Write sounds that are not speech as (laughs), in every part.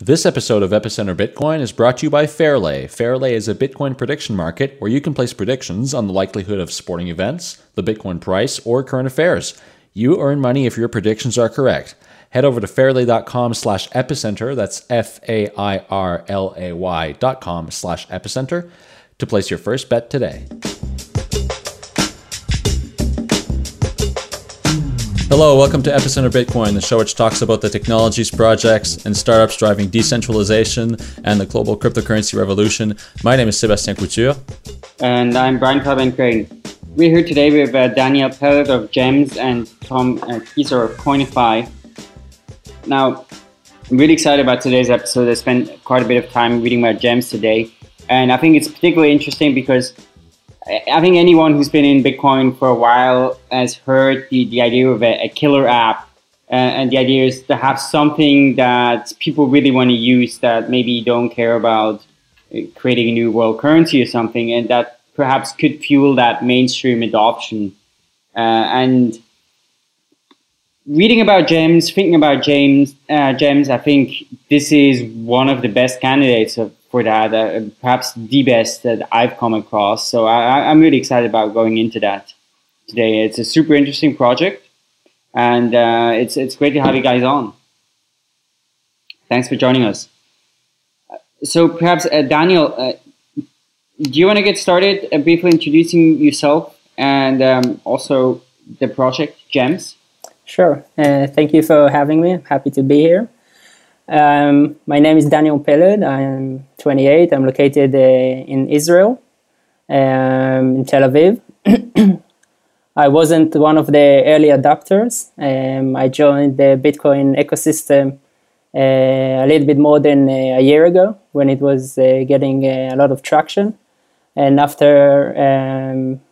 This episode of Epicenter Bitcoin is brought to you by Fairlay. Fairlay is a Bitcoin prediction market where you can place predictions on the likelihood of sporting events, the Bitcoin price, or current affairs. You earn money if your predictions are correct. Head over to fairlay.com slash epicenter, that's F-A-I-R-L-A-Y dot com slash epicenter, to place your first bet today. Hello, welcome to Epicenter Bitcoin, the show which talks about the technologies, projects, and startups driving decentralization and the global cryptocurrency revolution. My name is Sebastien Couture. And I'm Brian Fabian Crain. We're here today with uh, Daniel Peled of Gems and Tom uh, of Coinify. Now, I'm really excited about today's episode. I spent quite a bit of time reading about Gems today. And I think it's particularly interesting because I think anyone who's been in Bitcoin for a while has heard the, the idea of a, a killer app. Uh, and the idea is to have something that people really want to use that maybe don't care about uh, creating a new world currency or something, and that perhaps could fuel that mainstream adoption. Uh, and reading about gems, thinking about James uh, gems, I think this is one of the best candidates of, for that, uh, perhaps the best that I've come across. So I, am really excited about going into that today. It's a super interesting project, and uh, it's it's great to have you guys on. Thanks for joining us. So perhaps uh, Daniel, uh, do you want to get started uh, briefly introducing yourself and um, also the project Gems? Sure. Uh, thank you for having me. I'm happy to be here. Um, my name is Daniel Peled. I'm 28. I'm located uh, in Israel, um, in Tel Aviv. (clears throat) I wasn't one of the early adopters. Um, I joined the Bitcoin ecosystem uh, a little bit more than uh, a year ago when it was uh, getting uh, a lot of traction. And after um,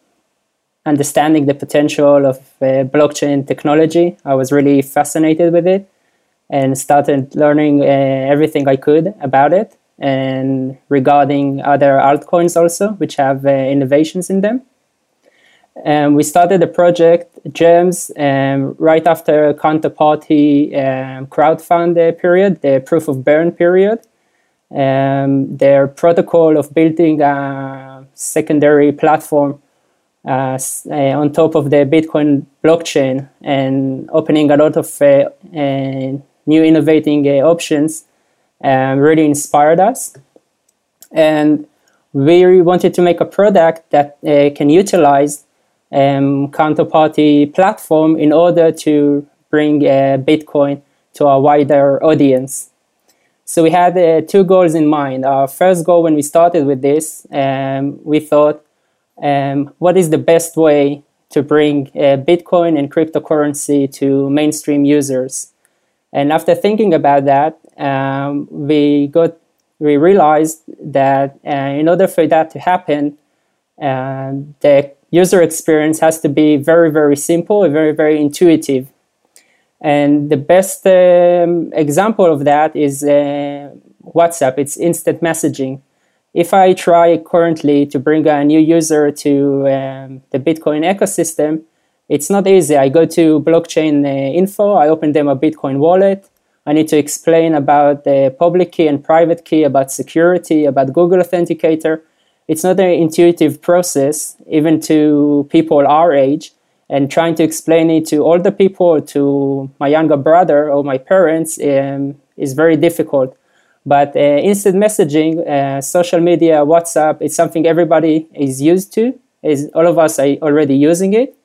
understanding the potential of blockchain technology, I was really fascinated with it and started learning uh, everything I could about it and regarding other altcoins also, which have uh, innovations in them. And we started the project Gems um, right after counterparty um, crowdfund period, the proof of burn period. Um, their protocol of building a secondary platform uh, uh, on top of the Bitcoin blockchain and opening a lot of uh, uh new innovating uh, options um, really inspired us. And we wanted to make a product that uh, can utilize um, counterparty platform in order to bring uh, Bitcoin to a wider audience. So we had uh, two goals in mind. Our first goal when we started with this, um, we thought, um, what is the best way to bring uh, Bitcoin and cryptocurrency to mainstream users? And after thinking about that, um, we got we realized that uh, in order for that to happen, uh, the user experience has to be very very simple very very intuitive. And the best um, example of that is uh, WhatsApp. It's instant messaging. If I try currently to bring a new user to um, the Bitcoin ecosystem, it's not easy. I go to blockchain uh, info, I open them a Bitcoin wallet. I need to explain about the public key and private key, about security, about Google Authenticator. It's not an intuitive process, even to people our age. And trying to explain it to older people, to my younger brother or my parents, um, is very difficult. But uh, instant messaging, uh, social media, WhatsApp, it's something everybody is used to. Is all of us are already using it.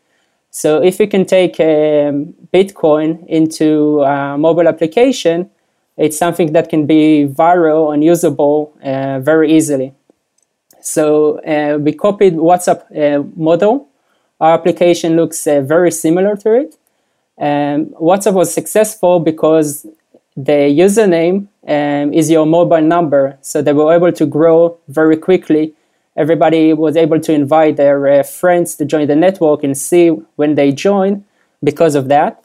So if you can take um, Bitcoin into a mobile application, it's something that can be viral and usable uh, very easily. So uh, we copied WhatsApp uh, model. Our application looks uh, very similar to it. Um, WhatsApp was successful because the username um, is your mobile number, so they were able to grow very quickly everybody was able to invite their uh, friends to join the network and see when they join because of that.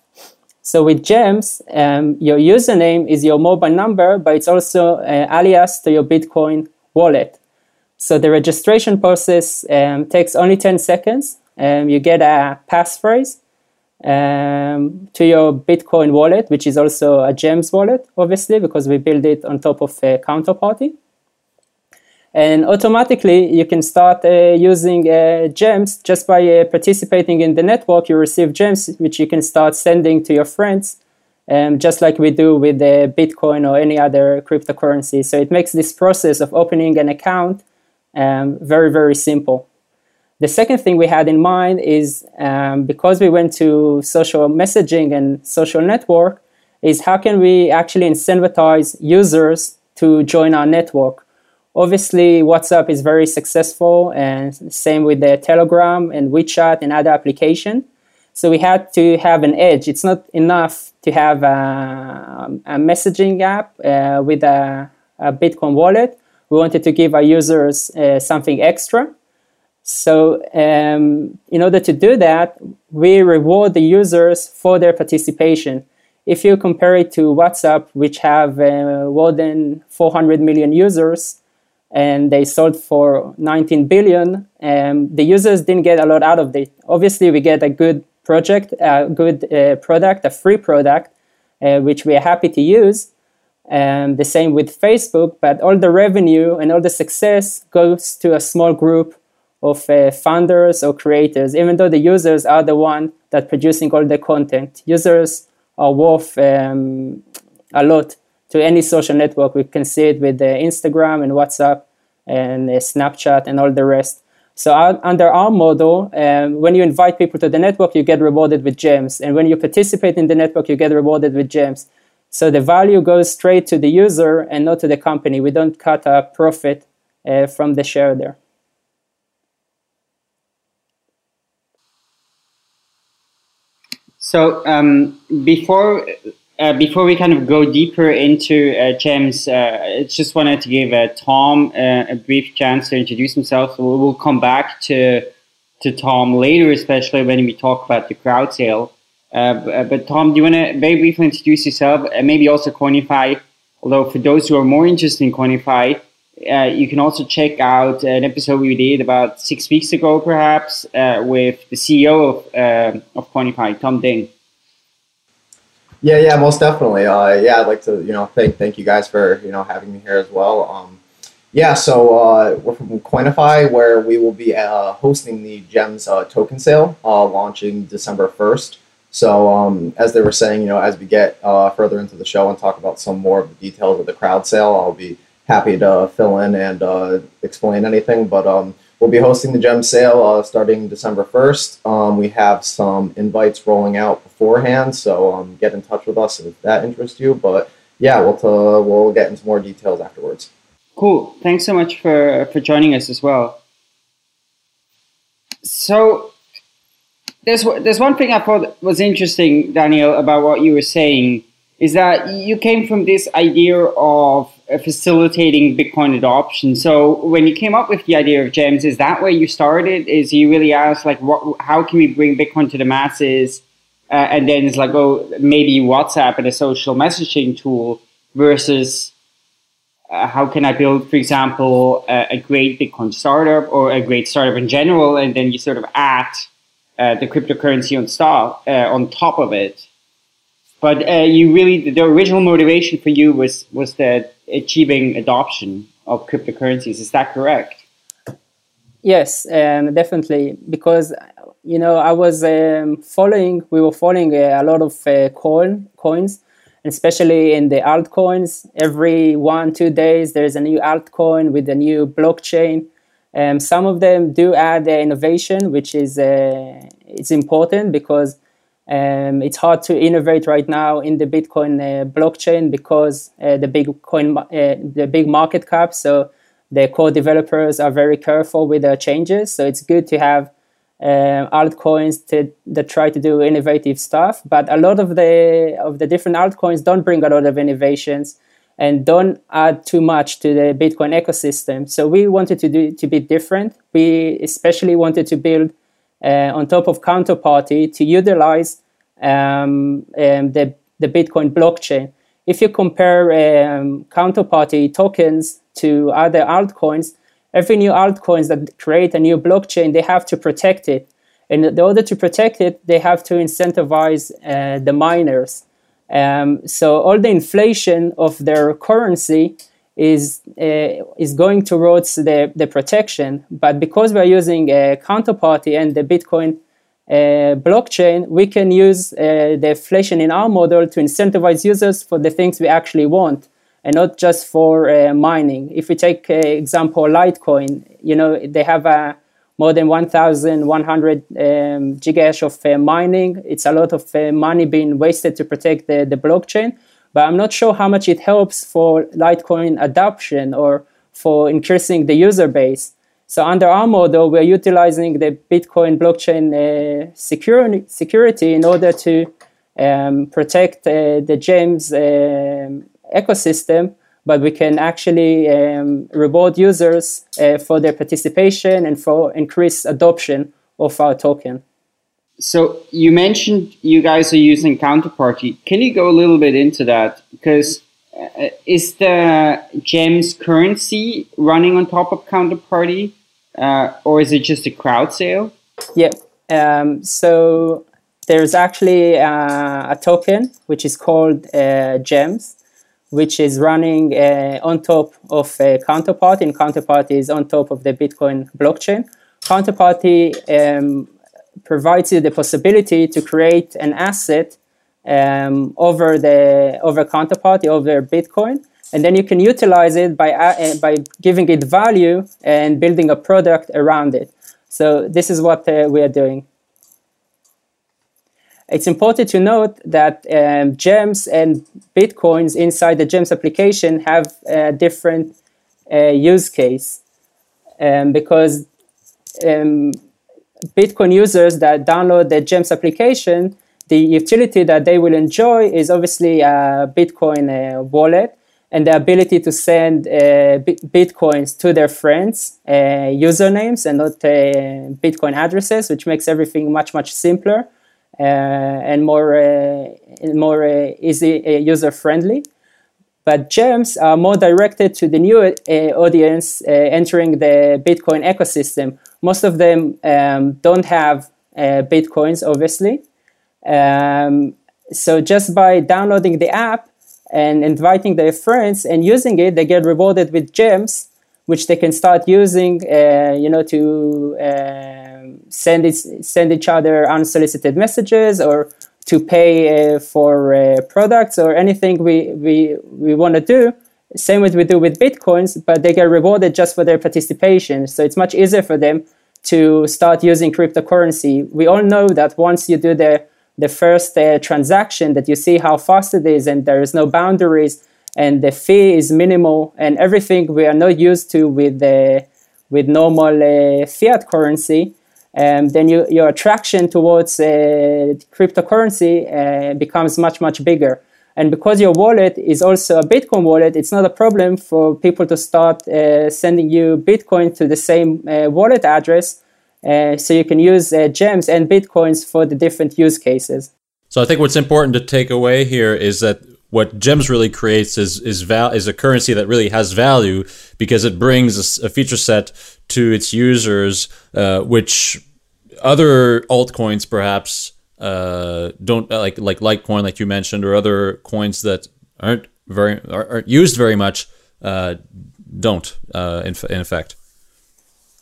So with Gems, um, your username is your mobile number, but it's also uh, alias to your Bitcoin wallet. So the registration process um, takes only 10 seconds. Um, you get a passphrase, um, to your Bitcoin wallet, which is also a GEMS wallet, obviously, because we build it on top of a counterparty. And automatically, you can start uh, using uh, gems just by uh, participating in the network. You receive gems, which you can start sending to your friends, um, just like we do with uh, Bitcoin or any other cryptocurrency. So it makes this process of opening an account um, very, very simple. The second thing we had in mind is um, because we went to social messaging and social network, is how can we actually incentivize users to join our network? Obviously, WhatsApp is very successful, and same with the Telegram and WeChat and other application. So we had to have an edge. It's not enough to have a, a messaging app uh, with a, a, Bitcoin wallet. We wanted to give our users uh, something extra. So um, in order to do that, we reward the users for their participation. If you compare it to WhatsApp, which have uh, more than 400 million users, and they sold for 19 billion. Um, the users didn't get a lot out of it. Obviously, we get a good project, a good uh, product, a free product, uh, which we are happy to use. Um, the same with Facebook, but all the revenue and all the success goes to a small group of uh, founders or creators, even though the users are the one that producing all the content. Users are worth um, a lot to any social network. We can see it with Instagram and WhatsApp and uh, Snapchat and all the rest. So under our model, um, when you invite people to the network, you get rewarded with gems, and when you participate in the network, you get rewarded with gems. So the value goes straight to the user and not to the company. We don't cut a profit uh, from the share there. So um, before uh, before we kind of go deeper into uh, Gems, uh, I just wanted to give uh, Tom uh, a brief chance to introduce himself. We'll, we'll, come back to to Tom later, especially when we talk about the crowd sale. Uh, but Tom, do you want to very briefly introduce yourself and maybe also Coinify? Although for those who are more interested in Coinify, you can also check out an episode we did about six weeks ago, perhaps, with the CEO of, of Coinify, Tom Ding. Yeah, yeah, most definitely. Uh, yeah, I'd like to, you know, thank thank you guys for you know having me here as well. Um, yeah, so uh, we're from Coinify, where we will be uh, hosting the Gems uh, token sale, uh, launching December first. So um, as they were saying, you know, as we get uh, further into the show and talk about some more of the details of the crowd sale, I'll be happy to fill in and uh, explain anything. But um, We'll be hosting the gem sale uh, starting December 1st. Um, we have some invites rolling out beforehand, so um, get in touch with us if that interests you. But yeah, we'll, t- we'll get into more details afterwards. Cool. Thanks so much for, for joining us as well. So there's, there's one thing I thought was interesting, Daniel, about what you were saying is that you came from this idea of uh, facilitating Bitcoin adoption. So when you came up with the idea of gems, is that where you started? Is you really asked like, what? How can we bring Bitcoin to the masses? Uh, and then it's like, oh, maybe WhatsApp and a social messaging tool versus uh, how can I build, for example, a, a, great Bitcoin startup or a great startup in general, and then you sort of add uh, the cryptocurrency on top uh, on top of it. But uh, you really, the original motivation for you was was the achieving adoption of cryptocurrencies. Is that correct? Yes, um, definitely. Because you know, I was um, following. We were following a, a lot of uh, coin coins, especially in the altcoins. Every one two days, there's a new altcoin with a new blockchain. Um, some of them do add uh, innovation, which is uh, it's important because um, it's hard to innovate right now in the Bitcoin uh, blockchain because uh, the big coin, uh, the big market cap. So the core developers are very careful with their changes. So it's good to have uh, altcoins to, that try to do innovative stuff. But a lot of the of the different altcoins don't bring a lot of innovations and don't add too much to the Bitcoin ecosystem. So we wanted to do to be different. We especially wanted to build on top of Counterparty to utilize um, um, the, the Bitcoin blockchain. If you compare um, Counterparty tokens to other altcoins, every new altcoins that create a new blockchain, they have to protect it. And in order to protect it, they have to incentivize uh, the miners. Um, so all the inflation of their currency is uh, is going towards the, the protection. But because we're using a counterparty and the Bitcoin uh, blockchain, we can use uh, the inflation in our model to incentivize users for the things we actually want and not just for uh, mining. If we take uh, example Litecoin, you know they have a more than 1,100 um, gigahash of uh, mining. It's a lot of uh, money being wasted to protect the, the blockchain, but I'm not sure how much it helps for Litecoin adoption or for increasing the user base. So under our model, we're utilizing the Bitcoin blockchain uh, security, security in order to um, protect uh, the gems um, ecosystem but we can actually um, reward users uh, for their participation and for increased adoption of our token. So you mentioned you guys are using Counterparty. Can you go a little bit into that? Because uh, is the Gems currency running on top of Counterparty, uh, or is it just a crowd sale? Yeah. Um, so there's actually uh, a token which is called uh, Gems which is running uh, on top of Counterparty, and Counterparty is on top of the Bitcoin blockchain. Counterparty um, provides you the possibility to create an asset um, over the over Counterparty over Bitcoin, and then you can utilize it by uh, by giving it value and building a product around it. So this is what uh, we are doing. It's important to note that um, gems and bitcoins inside the gems application have a different uh, use case um, because um, Bitcoin users that download the gems application, the utility that they will enjoy is obviously a Bitcoin uh, wallet and the ability to send uh, bitcoins to their friends, uh, usernames, and not uh, Bitcoin addresses, which makes everything much much simpler. Uh, and more uh, more uh, easy user friendly. But gems are more directed to the new audience entering the Bitcoin ecosystem. Most of them um, don't have bitcoins, obviously. Um, so just by downloading the app and inviting their friends and using it, they get rewarded with gems, which they can start using, uh, you know, to uh, send it, send each other unsolicited messages or to pay uh, for uh, products or anything we we, we want to do. Same as we do with bitcoins, but they get rewarded just for their participation. So it's much easier for them to start using cryptocurrency. We all know that once you do the the first uh, transaction, that you see how fast it is, and there is no boundaries, and the fee is minimal, and everything we are not used to with the with normal uh, fiat currency um, then you, your attraction towards uh, cryptocurrency uh, becomes much, much bigger. And because your wallet is also a Bitcoin wallet, it's not a problem for people to start uh, sending you Bitcoin to the same uh, wallet address. Uh, so you can use uh, gems and Bitcoins for the different use cases. So I think what's important to take away here is that what gems really creates is is val- is a currency that really has value because it brings a, a feature set to its users uh, which other altcoins perhaps uh, don't uh, like like Litecoin, like you mentioned, or other coins that aren't very aren't used very much uh, don't uh, in, in effect.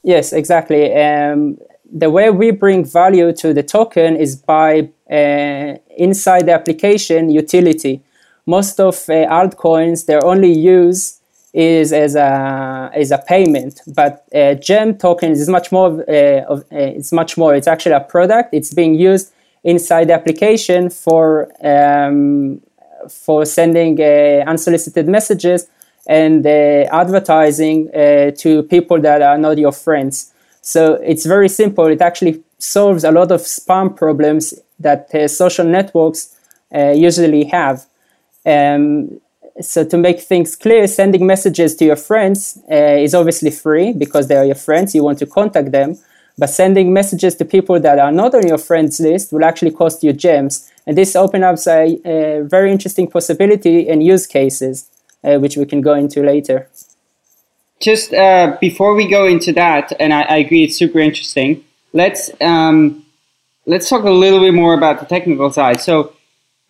Yes, exactly. Um, the way we bring value to the token is by uh, inside the application utility. Most of uh, altcoins, their only use is as a as a payment, but uh, Gem token is much more of it's much more. It's actually a product. It's being used inside the application for um, for sending uh, unsolicited messages and uh, advertising uh, to people that are not your friends. So it's very simple. It actually solves a lot of spam problems that social networks usually have. Um, so to make things clear, sending messages to your friends uh, is obviously free because they are your friends. You want to contact them. But sending messages to people that are not on your friends list will actually cost you gems. And this opens up a, a, very interesting possibility and use cases, uh, which we can go into later. Just uh, before we go into that, and I, I, agree, it's super interesting. Let's um, let's talk a little bit more about the technical side. So,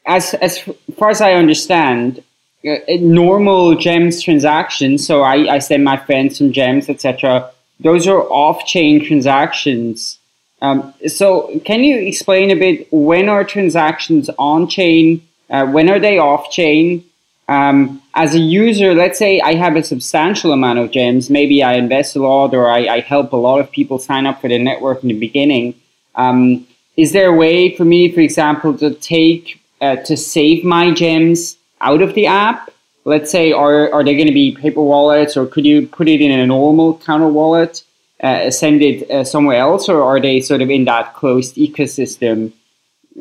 as as far as I understand, uh, normal gems transactions. So I, I send my friends some gems, etc. Those are off-chain transactions. Um, so can you explain a bit when are transactions on-chain? Uh, when are they off-chain? Um, as a user, let's say I have a substantial amount of gems. Maybe I invest a lot, or I, I help a lot of people sign up for the network in the beginning. Um, is there a way for me, for example, to take uh, to save my gems out of the app? Let's say, are are they going to be paper wallets, or could you put it in a normal Counterwallet, uh, send it uh, somewhere else, or are they sort of in that closed ecosystem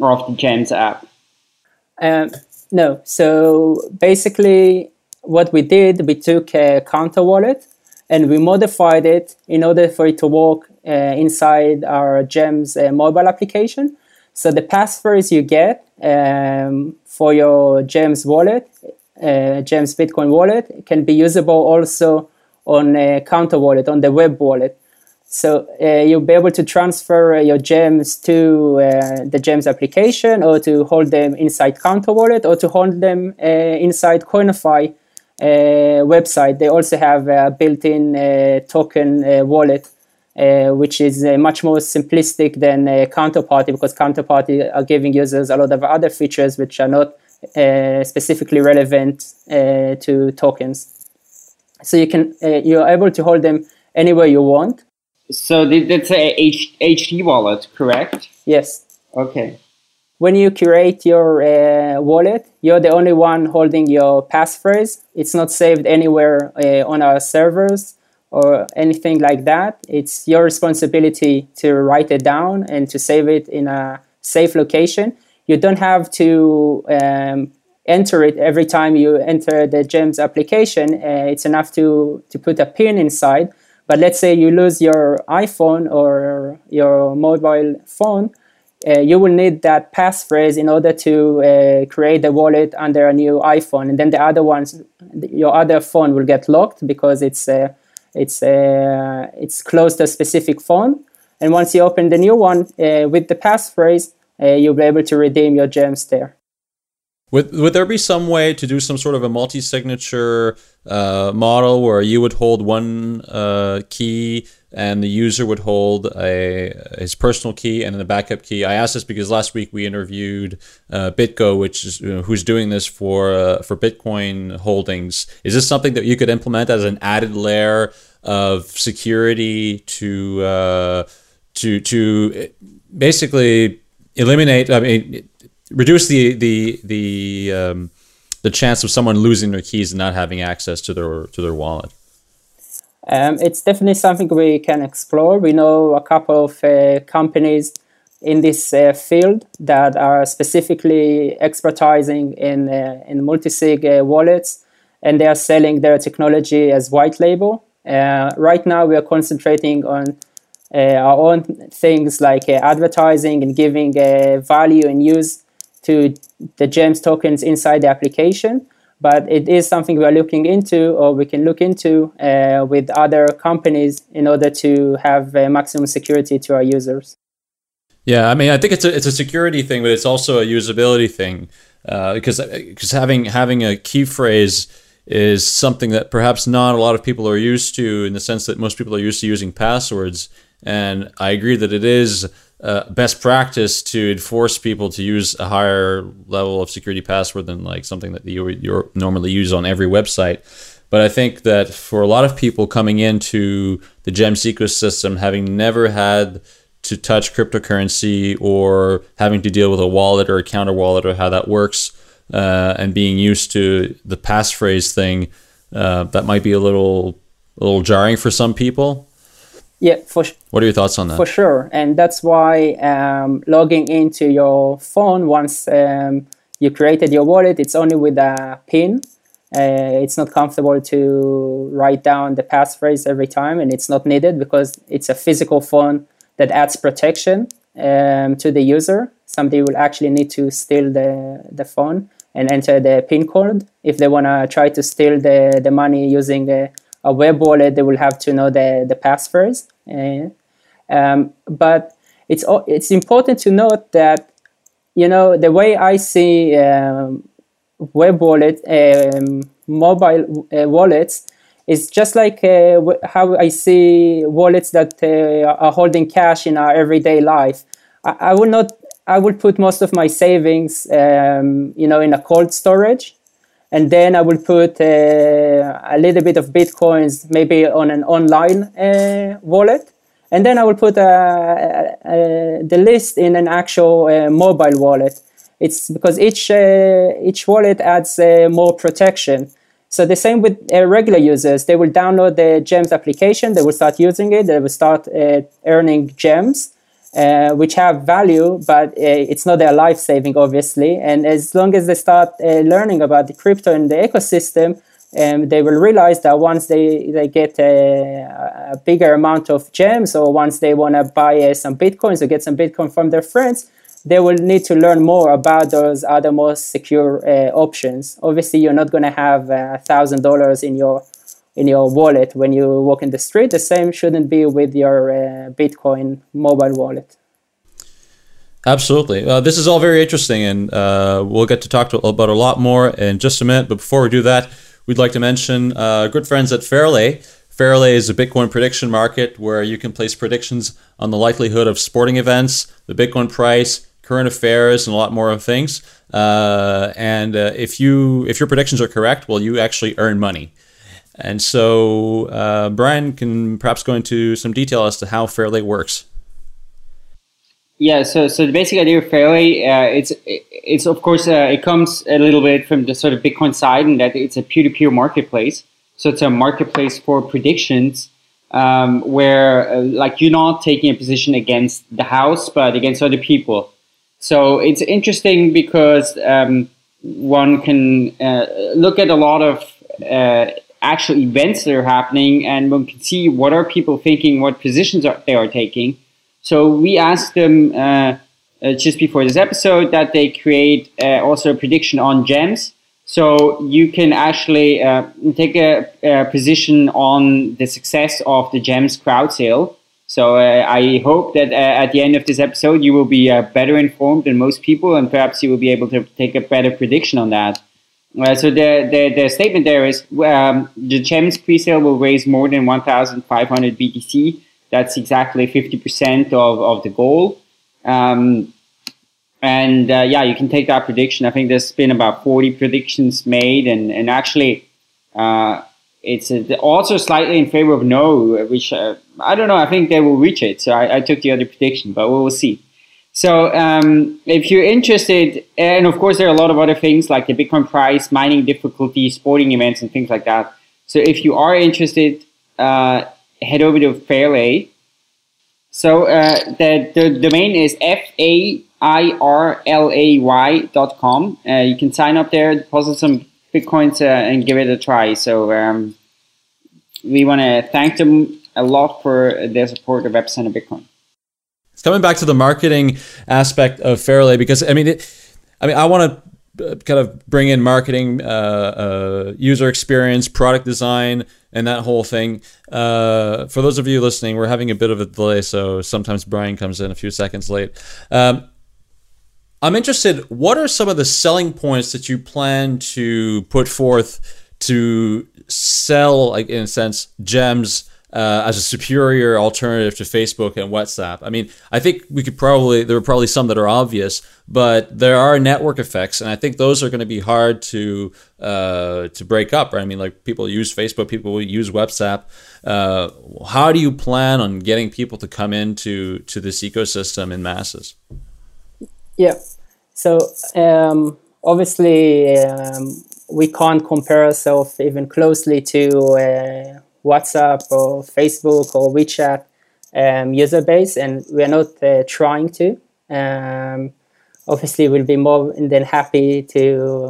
of the Gems app? Um, no. So basically, what we did, we took a Counterwallet and we modified it in order for it to work uh, inside our Gems uh, mobile application. So the passphrase you get um, for your Gems wallet, uh, Gems Bitcoin wallet, can be usable also on a Counterwallet, on the web wallet. So uh, you'll be able to transfer your gems to uh, the gems application or to hold them inside Counterwallet or to hold them uh, inside Coinify website. They also have a built-in token wallet uh, which is uh, much more simplistic than uh, Counterparty because Counterparty are giving users a lot of other features which are not uh, specifically relevant uh, to tokens. So you can you're able to hold them anywhere you want. So that's a H- HD wallet, correct? Yes. Okay. When you create your wallet, you're the only one holding your passphrase. It's not saved anywhere on our servers or anything like that. It's your responsibility to write it down and to save it in a safe location. You don't have to um, enter it every time you enter the GEMS application. Uh, it's enough to, to put a pin inside. But let's say you lose your iPhone or your mobile phone, uh, you will need that passphrase in order to uh, create the wallet under a new iPhone. And then the other ones, your other phone will get locked because it's uh, it's uh, it's closed to a specific phone, and once you open the new one uh, with the passphrase, you'll be able to redeem your gems there. Would, would there be some way to do some sort of a multi-signature uh, model where you would hold one uh, key and the user would hold a his personal key and then a backup key? I asked this because last week we interviewed uh, BitGo, which is you know, who's doing this for uh, for Bitcoin holdings. Is this something that you could implement as an added layer of security to uh, to to basically eliminate? I mean reduce the the the um, the chance of someone losing their keys and not having access to their to their wallet? Um, it's definitely something we can explore. We know a couple of uh, companies in this uh, field that are specifically expertising in uh, in multi-sig uh, wallets, and they are selling their technology as white label. Uh, right now, we are concentrating on our own things like advertising and giving value and use to the GEMS tokens inside the application. But it is something we are looking into, or we can look into uh, with other companies in order to have uh, maximum security to our users. Yeah, I mean, I think it's a it's a security thing, but it's also a usability thing uh, because because having having a key phrase is something that perhaps not a lot of people are used to in the sense that most people are used to using passwords. And I agree that it is uh, best practice to enforce people to use a higher level of security password than like something that you you normally use on every website. But I think that for a lot of people coming into the GEMS ecosystem, having never had to touch cryptocurrency or having to deal with a wallet or a Counterwallet or how that works, uh, and being used to the passphrase thing, uh, that might be a little a little jarring for some people. Yeah, for sure. What are your thoughts on that? For sure, and that's why um, logging into your phone once um, you created your wallet, it's only with a PIN. Uh, it's not comfortable to write down the passphrase every time, and it's not needed because it's a physical phone that adds protection um, to the user. Somebody will actually need to steal the, the phone and enter the PIN code. If they want to try to steal the, the money using a, a web wallet, they will have to know the, the passphrase. Um, but it's it's important to note that you know the way I see um, web wallet, um, mobile uh, wallets is just like uh, how I see wallets that uh, are holding cash in our everyday life. I, I will not. I will put most of my savings, um, you know, in a cold storage, and then I will put uh, a little bit of bitcoins, maybe on an online uh, wallet, and then I will put uh, uh, the list in an actual uh, mobile wallet. It's because each each wallet adds more protection. So the same with uh, regular users, they will download the GEMS application, they will start using it, they will start uh, earning GEMS, uh, which have value, but it's not their life saving, obviously. And as long as they start learning about the crypto and the ecosystem, um, they will realize that once they, they get a, a bigger amount of gems or once they want to buy uh, some bitcoins or get some bitcoin from their friends they will need to learn more about those other most secure uh, options obviously you're not going to have a thousand dollars in your in your wallet when you walk in the street the same shouldn't be with your uh, bitcoin mobile wallet Absolutely. Uh, this is all very interesting, and uh, we'll get to talk to, about a lot more in just a minute. But before we do that, We'd like to mention uh, good friends at Fairlay. Fairlay is a Bitcoin prediction market where you can place predictions on the likelihood of sporting events, the Bitcoin price, current affairs, and a lot more things. Uh, and uh, if you if your predictions are correct, well, you actually earn money. And so uh, Brian can perhaps go into some detail as to how Fairlay works. Yeah, so so the basic idea of Fairlay, uh, it's it's of course uh, it comes a little bit from the sort of Bitcoin side, in that it's a peer-to-peer marketplace. So it's a marketplace for predictions, um, where uh, like you're not taking a position against the house, but against other people. So it's interesting because um, one can uh, look at a lot of uh, actual events that are happening, and one can see what are people thinking, what positions are, they are taking so we asked them uh, uh, just before this episode that they create uh, also a prediction on gems. So you can actually uh, take a, a, position on the success of the gems crowd sale. So uh, I hope that uh, at the end of this episode you will be better informed than most people, and perhaps you will be able to take a better prediction on that. So the, the, the statement there is um, the gems pre-sale will raise more than 1,500 BTC that's exactly 50% of, of the goal. Um, and uh, yeah, you can take that prediction. I think there's been about 40 predictions made, and, and actually, uh, it's also slightly in favor of no, which uh, I don't know. I think they will reach it. So I, I took the other prediction, but we will see. So um, if you're interested, and of course, there are a lot of other things like the Bitcoin price, mining difficulty, sporting events, and things like that. So if you are interested, uh, head over to Fairlay. So uh, the, the domain is f-a-i-r-l-a-y dot com. Uh, you can sign up there, deposit some bitcoins, uh, and give it a try. So um, we want to thank them a lot for their support of Epicenter Bitcoin. Coming back to the marketing aspect of Fairlay because I mean, it, I mean, I want to uh, kind of bring in marketing, uh, uh, user experience, product design, and that whole thing. Uh, for those of you listening, we're having a bit of a delay, so sometimes Brian comes in a few seconds late. Um, I'm interested. What are some of the selling points that you plan to put forth to sell, like in a sense, gems? Uh, as a superior alternative to Facebook and WhatsApp. I mean, I think we could probably there are probably some that are obvious, but there are network effects, and I think those are going to be hard to uh, to break up. Right? I mean, like people use Facebook, people use WhatsApp. Uh, how do you plan on getting people to come into to this ecosystem in masses? Yeah, so um, obviously um, we can't compare ourselves even closely to uh, WhatsApp or Facebook or WeChat um, user base, and we are not uh, trying to. Um, obviously, we'll be more than happy to,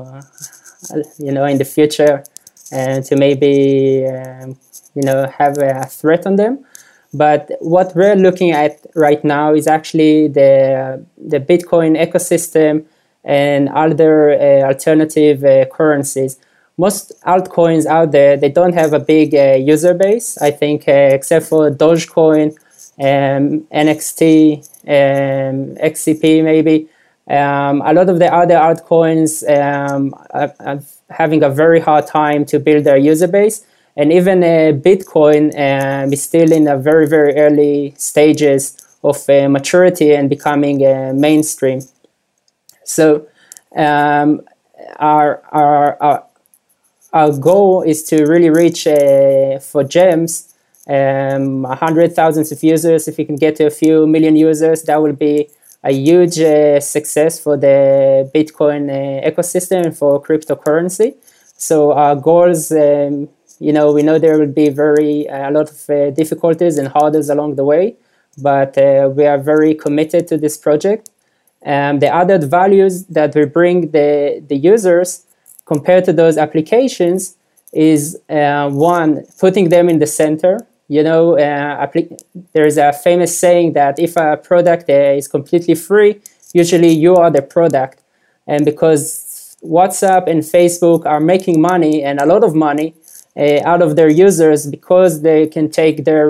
uh, you know, in the future, uh, to maybe, um, you know, have a threat on them. But what we're looking at right now is actually the the Bitcoin ecosystem and other uh, alternative uh, currencies most altcoins out there they don't have a big uh, user base i think uh, except for dogecoin um, NXT, um, XCP maybe. Um, a lot of the other altcoins um, are, are, having a very hard time to build their user base. And even uh, Bitcoin um, is still in a very, very early stages of uh, maturity and becoming uh, mainstream. So um, our, our, our, our, goal is to really reach uh, for gems um, 100,000 of users. If we can get to a few million users, that will be a huge uh, success for the Bitcoin uh, ecosystem for cryptocurrency. So our goals, um, you know, we know there will be very uh, a lot of uh, difficulties and hurdles along the way, but uh, we are very committed to this project. Um, the added values that we bring the, the users compared to those applications is uh, one, putting them in the center you know, uh, there's a famous saying that if a product uh, is completely free, usually you are the product. And because WhatsApp and Facebook are making money and a lot of money uh, out of their users because they can take their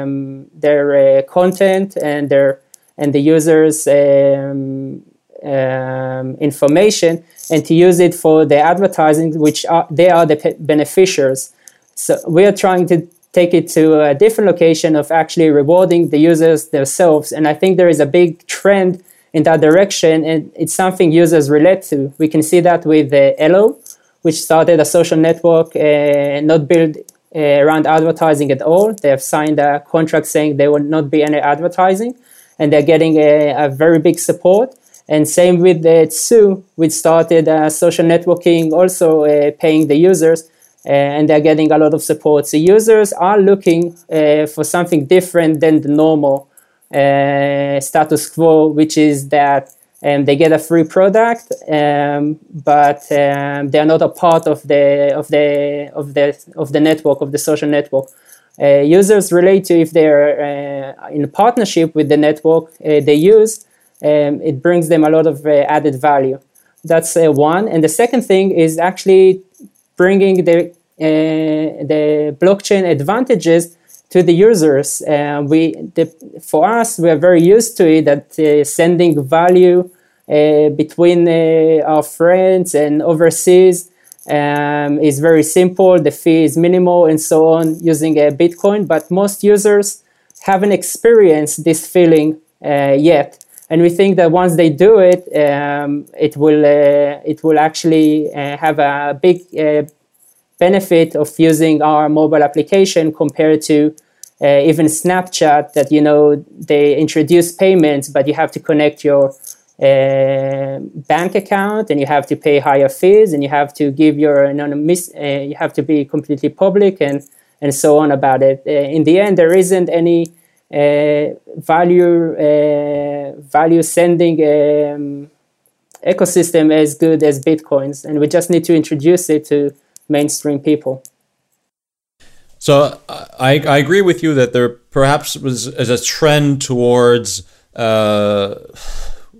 um, their uh, content and their and the users um, um, information and to use it for the advertising, which are, they are the beneficiaries. So we are trying to take it to a different location of actually rewarding the users themselves. And I think there is a big trend in that direction, and it's something users relate to. We can see that with uh, Ello, which started a social network uh, not built uh, around advertising at all. They have signed a contract saying there will not be any advertising, and they're getting a, a very big support. And same with uh, Tsu, which started uh, social networking, also uh, paying the users uh, and they're getting a lot of support. So users are looking uh, for something different than the normal uh, status quo, which is that um, they get a free product, um, but um, they are not a part of the of the of the of the network of the social network. Uh, users relate to if they're uh, in partnership with the network uh, they use. Um, it brings them a lot of added value. That's one. And the second thing is actually bringing the uh, the blockchain advantages to the users. Uh, we, the, for us, we are very used to it that uh, sending value uh, between uh, our friends and overseas um, is very simple. The fee is minimal and so on using Bitcoin. But most users haven't experienced this feeling uh, yet. And we think that once they do it, um, it will it will actually have a big benefit of using our mobile application compared to uh, even Snapchat that you know they introduce payments, but you have to connect your uh, bank account and you have to pay higher fees and you have to give your anonymous, uh, you have to be completely public and and so on about it. Uh, in the end, there isn't any uh, value uh, value sending. Um, ecosystem as good as bitcoins and we just need to introduce it to mainstream people. So I, I agree with you that there perhaps was is a trend towards uh,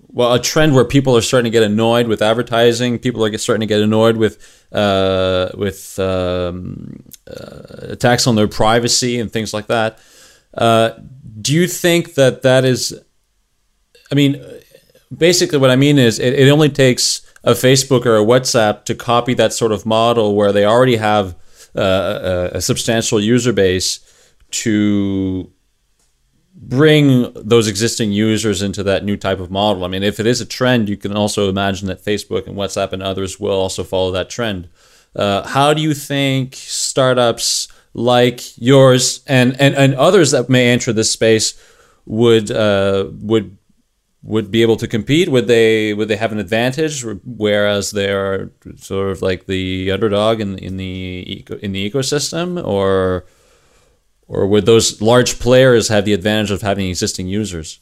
well a trend where people are starting to get annoyed with advertising. People are starting to get annoyed with uh, with um, uh, attacks on their privacy and things like that. Do you think that that is? I mean, basically, what I mean is it, it only takes a Facebook or a WhatsApp to copy that sort of model where they already have uh, a, a substantial user base to bring those existing users into that new type of model. I mean, if it is a trend, you can also imagine that Facebook and WhatsApp and others will also follow that trend. Uh, how do you think startups like yours and, and, and others that may enter this space would uh, would would be able to compete? Would they would they have an advantage, whereas they are sort of like the underdog in in the eco, in the ecosystem, or or would those large players have the advantage of having existing users?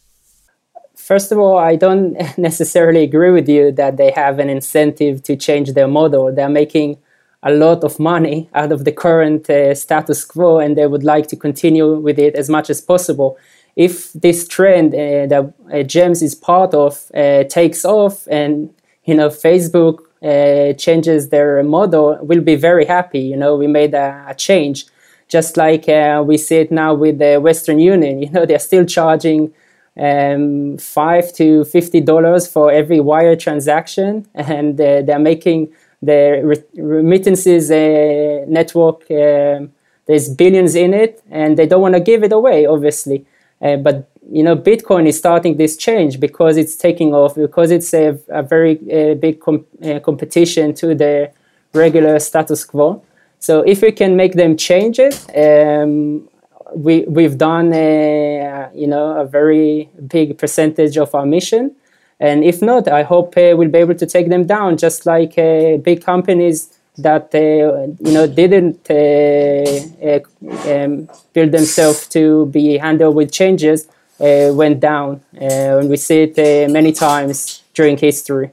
First of all, I don't (laughs) necessarily agree with you that they have an incentive to change their model. They're making a lot of money out of the current uh, status quo, and they would like to continue with it as much as possible if this trend uh, that uh, Gems is part of uh, takes off and you know Facebook uh, changes their model, we'll be very happy. You know, we made a, a, change. just like uh, we see it now with the Western Union. (laughs) You know, they're still charging um, five to fifty dollars for every wire transaction, (laughs) and they're making the re- remittances uh, network. Um, there's billions in it, and they don't want to give it away, obviously. Uh, but you know, Bitcoin is starting this change because it's taking off, because it's a, a very uh, big com- uh, competition to the regular status quo. So if we can make them change it, um, we we've done a, you know a very big percentage of our mission. And if not, I hope uh, we'll be able to take them down, just like uh, big companies that uh, you know didn't um, build themselves to be handled with changes went down, and we see it many times during history.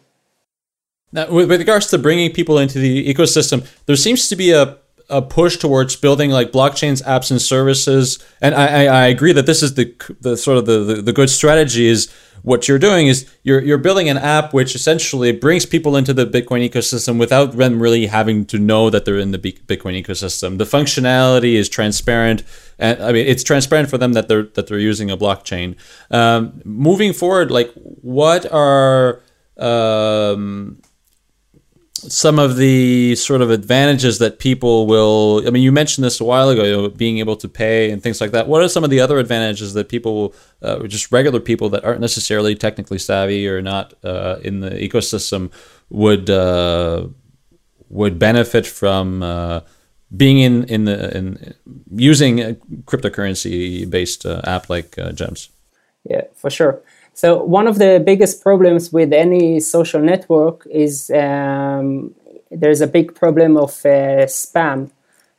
Now, with, with regards to bringing people into the ecosystem, there seems to be a a push towards building like blockchains, apps, and services. And I, I, I agree that this is the the sort of the, the, the, good strategy is what you're doing is you're you're building an app which essentially brings people into the Bitcoin ecosystem without them really having to know that they're in the Bitcoin ecosystem. The functionality is transparent, and I mean it's transparent for them that they're that they're using a blockchain. Um, moving forward, like what are um, some of the sort of advantages that people will i mean you mentioned this a while ago you know, being able to pay and things like that. What are some of the other advantages that people uh, just regular people that aren't necessarily technically savvy or not uh, in the ecosystem would uh, would benefit from uh, being in in the in using a cryptocurrency based uh, app like uh, gems? Yeah for sure so one of the biggest problems with any social network is um, there's a big problem of uh, spam.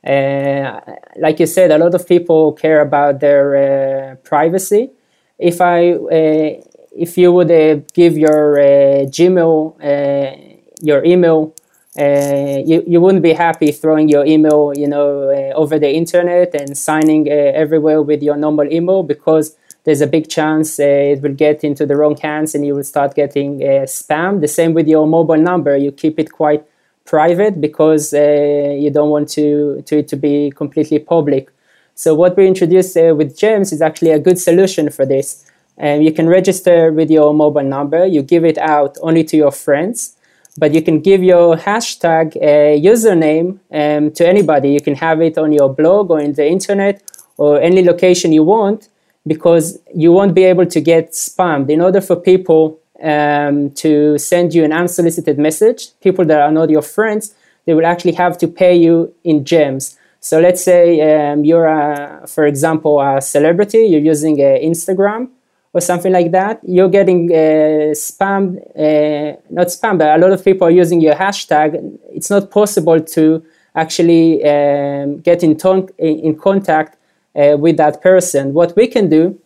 Uh, like you said, a lot of people care about their uh, privacy. If I, uh, if you would uh, give your uh, Gmail, your email, you, you wouldn't be happy throwing your email, you know, over the internet and signing everywhere with your normal email because there's a big chance uh, it will get into the wrong hands and you will start getting uh, spam. The same with your mobile number. You keep it quite private because uh, you don't want to, to it to be completely public. So what we introduced with Gems is actually a good solution for this. Um, you can register with your mobile number. You give it out only to your friends, but you can give your hashtag uh, username um, to anybody. You can have it on your blog or in the internet or any location you want because you won't be able to get spammed. In order for people um, to send you an unsolicited message, people that are not your friends, they will actually have to pay you in gems. So let's say um, you're, a, for example, a celebrity, you're using uh, Instagram or something like that, you're getting uh, spam, uh, not spam, but a lot of people are using your hashtag. It's not possible to actually um, get in, ton- in contact uh, with that person. What we can do,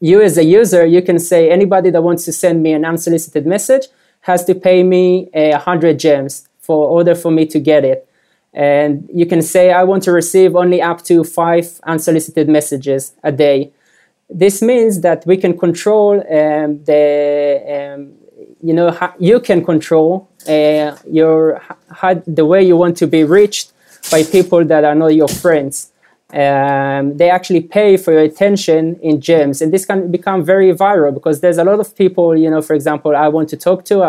you as a user, you can say anybody that wants to send me an unsolicited message has to pay me a uh, hundred gems for order for me to get it. And you can say I want to receive only up to five unsolicited messages a day. This means that we can control um, the um, you know you can control uh, your the way you want to be reached by people that are not your friends um, they actually pay for your attention in gems and this can become very viral because there's a lot of people you know for example i want to talk to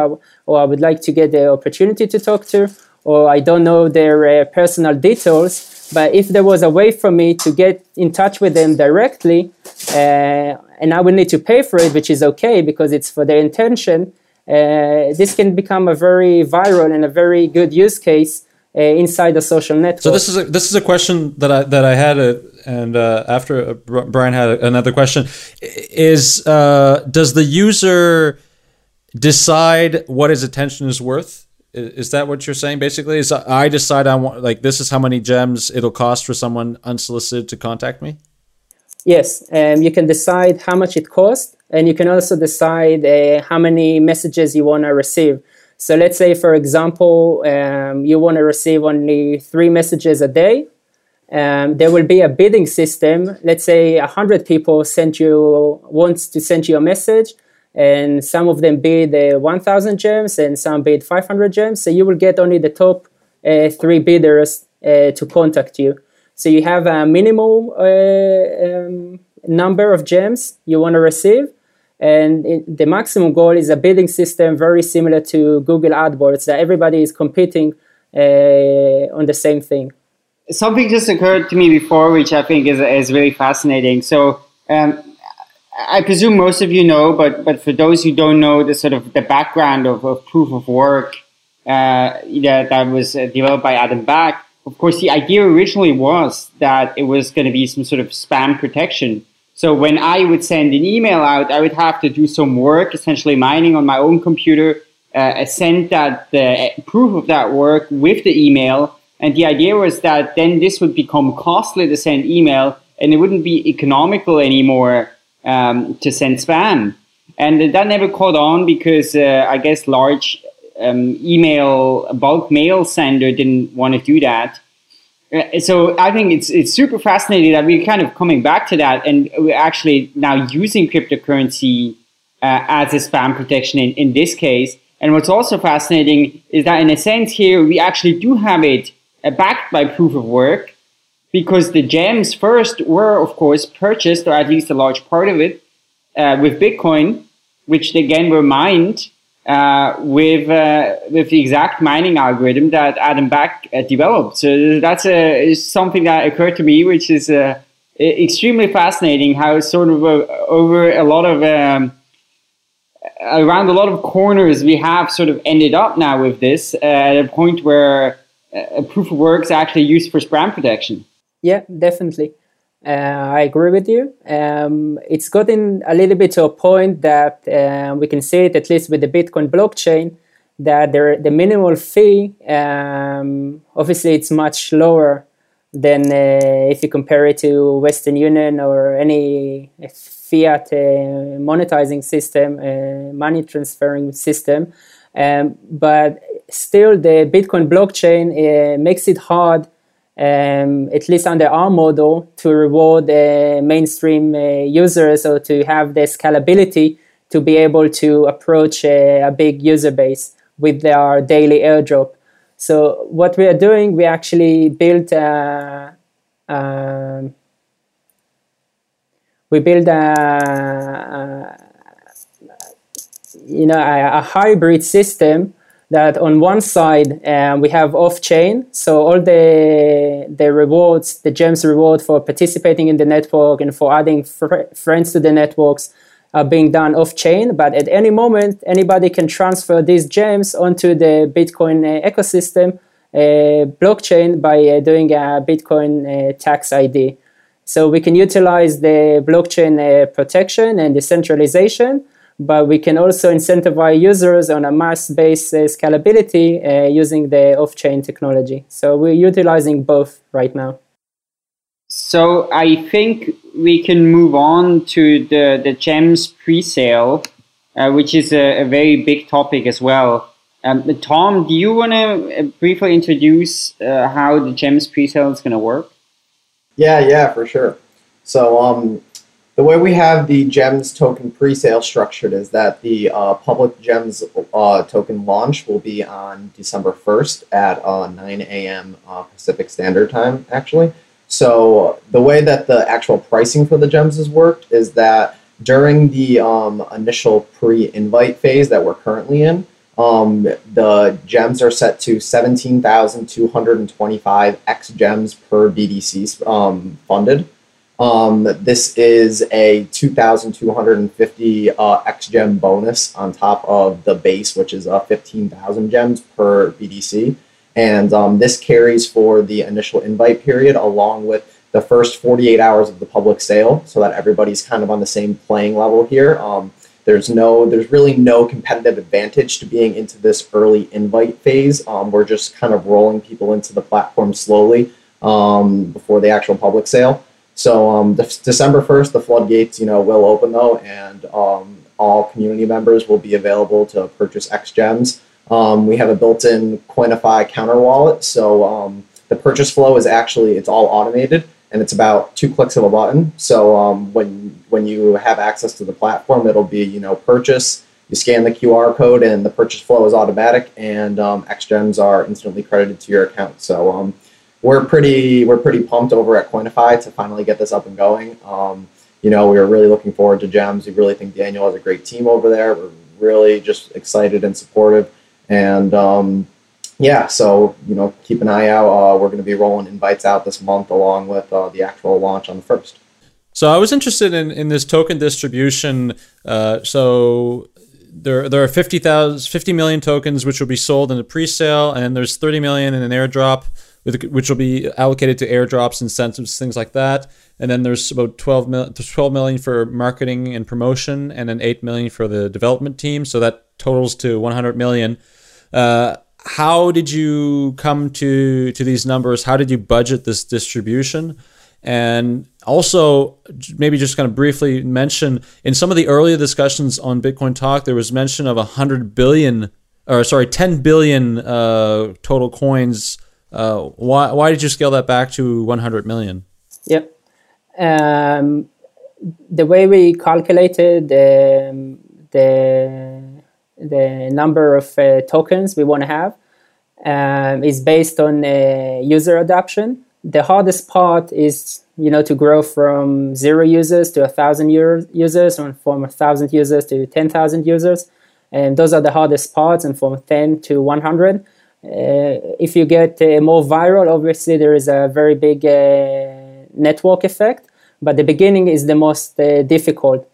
or i would like to get the opportunity to talk to or i don't know their uh, personal details. But if there was a way for me to get in touch with them directly uh, and i would need to pay for it which is okay because it's for their intention uh, this can become a very viral and a very good use case uh, inside the social network. So this is a, this is a question that I that I had, uh, and uh, after uh, Brian had another question, is uh, does the user decide what his attention is worth? Is that what you're saying? Basically, is I decide I want like this is how many gems it'll cost for someone unsolicited to contact me? Yes, um, you can decide how much it costs, and you can also decide uh, how many messages you want to receive. So let's say, for example, um, you want to receive only three messages a day. Um, there will be a bidding system. Let's say 100 people sent you wants to send you a message, and some of them bid uh, 1,000 gems and some bid 500 gems. So you will get only the top uh, three bidders uh, to contact you. So you have a minimal uh, um, number of gems you want to receive, and it, the maximum goal is a bidding system very similar to Google AdWords that everybody is competing uh, on the same thing. Something just occurred to me before, which I think is, is really fascinating. So um, I presume most of you know, but but for those who don't know, the sort of the background of, of proof of work uh, that that was developed by Adam Back. Of course, the idea originally was that it was going to be some sort of spam protection. So when I would send an email out, I would have to do some work, essentially mining on my own computer, uh, send that the proof of that work with the email. And the idea was that then this would become costly to send email, and it wouldn't be economical anymore um, to send spam. And that never caught on because uh, I guess large um, email bulk mail sender didn't want to do that. Uh, so I think it's it's super fascinating that we're kind of coming back to that, and we're actually now using cryptocurrency uh, as a spam protection in, in this case. And what's also fascinating is that in a sense here we actually do have it uh, backed by proof of work, because the gems first were, of course, purchased, or at least a large part of it, uh, with Bitcoin, which again were mined uh, with uh, with the exact mining algorithm that Adam Back uh, developed. So that's a, something that occurred to me, which is uh, extremely fascinating. How sort of uh, over a lot of um, around a lot of corners we have sort of ended up now with this at a point where a proof of work is actually used for spam protection. Yeah, definitely. Uh, I agree with you. Um, it's gotten a little bit to a point that uh, we can see it, at least with the Bitcoin blockchain, that the, the minimal fee, um, obviously, it's much lower than uh, if you compare it to Western Union or any fiat uh, monetizing system, uh, money transferring system. Um, but still, the Bitcoin blockchain uh, makes it hard um, at least under our model, to reward uh, mainstream uh, users or to have the scalability to be able to approach a, a big user base with our daily airdrop. So what we are doing, we actually built a, um, we build a, a you know a, a, hybrid system that on one side um, we have off chain, so all the the rewards, the gems reward for participating in the network and for adding fr- friends to the networks are being done off chain. But at any moment, anybody can transfer these gems onto the Bitcoin uh, ecosystem uh, blockchain by uh, doing a Bitcoin uh, tax ID. So we can utilize the blockchain uh, protection and decentralization but we can also incentivize users on a mass-based uh, scalability uh, using the off-chain technology. So we're utilizing both right now. So I think we can move on to the, the GEMS pre-sale, uh, which is a, a, very big topic as well. Um, Tom, do you want to uh, briefly introduce uh, how the GEMS pre-sale is going to work? Yeah, yeah, for sure. So um, the way we have the GEMS token pre-sale structured is that the uh, public GEMS uh, token launch will be on December 1st at uh, 9 a.m. Uh, Pacific Standard Time, actually. So the way that the actual pricing for the GEMS has worked is that during the um, initial pre-invite phase that we're currently in, um, the gems are set to 17,225 X gems per BTC um, funded. Um, this is a 2,250 uh, X gem bonus on top of the base, which is uh, 15,000 gems per BTC. And um, this carries for the initial invite period along with the first 48 hours of the public sale so that everybody's kind of on the same playing level here. Um, there's no, there's really no competitive advantage to being into this early invite phase. Um, we're just kind of rolling people into the platform slowly um, before the actual public sale. So um, December 1st, the floodgates, you know, will open though, and um, all community members will be available to purchase X gems. Um, we have a built-in Coinify Counterwallet, so um, the purchase flow is actually it's all automated, and it's about two clicks of a button. So um, when when you have access to the platform, it'll be you know purchase. You scan the QR code, and the purchase flow is automatic, and um, X gems are instantly credited to your account. So we're pretty we're pretty pumped over at Coinify to finally get this up and going. Um, you know, we are really looking forward to Gems. We really think Daniel has a great team over there. We're really just excited and supportive. And um, yeah, so you know, keep an eye out. Uh, we're going to be rolling invites out this month along with uh, the actual launch on the first. So I was interested in, in this token distribution. Uh, so there there are 50, 50 million tokens which will be sold in the pre-sale, and there's 30 million in an airdrop, which will be allocated to airdrops, incentives, things like that. And then there's about 12 million, 12 million for marketing and promotion, and then 8 million for the development team. So that totals to 100 million. Uh, how did you come to to these numbers? How did you budget this distribution? And also, maybe just kind of briefly mention in some of the earlier discussions on Bitcoin Talk, there was mention of 100 billion, or sorry, 10 billion uh, total coins. Uh, why, why did you scale that back to 100 million? Yep. Um, the way we calculated um, the the number of uh, tokens we want to have um, is based on uh, user adoption. The hardest part is you know to grow from zero users to a thousand users, or from a thousand users to ten thousand users, and those are the hardest parts. And from ten to one hundred, if you get uh, more viral, obviously there is a very big uh, network effect. But the beginning is the most uh, difficult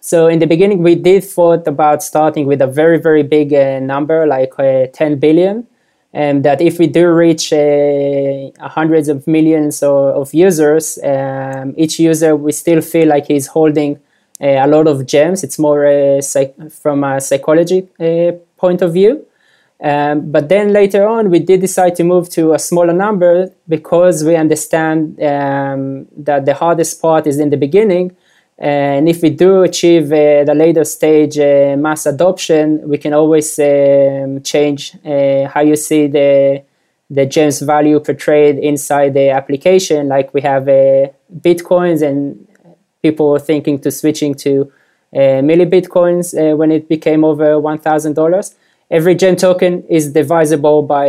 so in the beginning, we did thought about starting with a very, very big uh, number, like uh, 10 billion, and that if we do reach uh, hundreds of millions of, of users, um, each user we still feel like he's holding uh, a lot of gems. It's more uh, psych- from a psychology uh, point of view. Um, but then later on, we did decide to move to a smaller number because we understand um, that the hardest part is in the beginning and if we do achieve uh, the later stage uh, mass adoption, we can always um, change uh, how you see the the gems value portrayed inside the application. Like we have uh, bitcoins, and people thinking to switching to uh, milli bitcoins uh, when it became over one thousand dollars. Every gem token is divisible by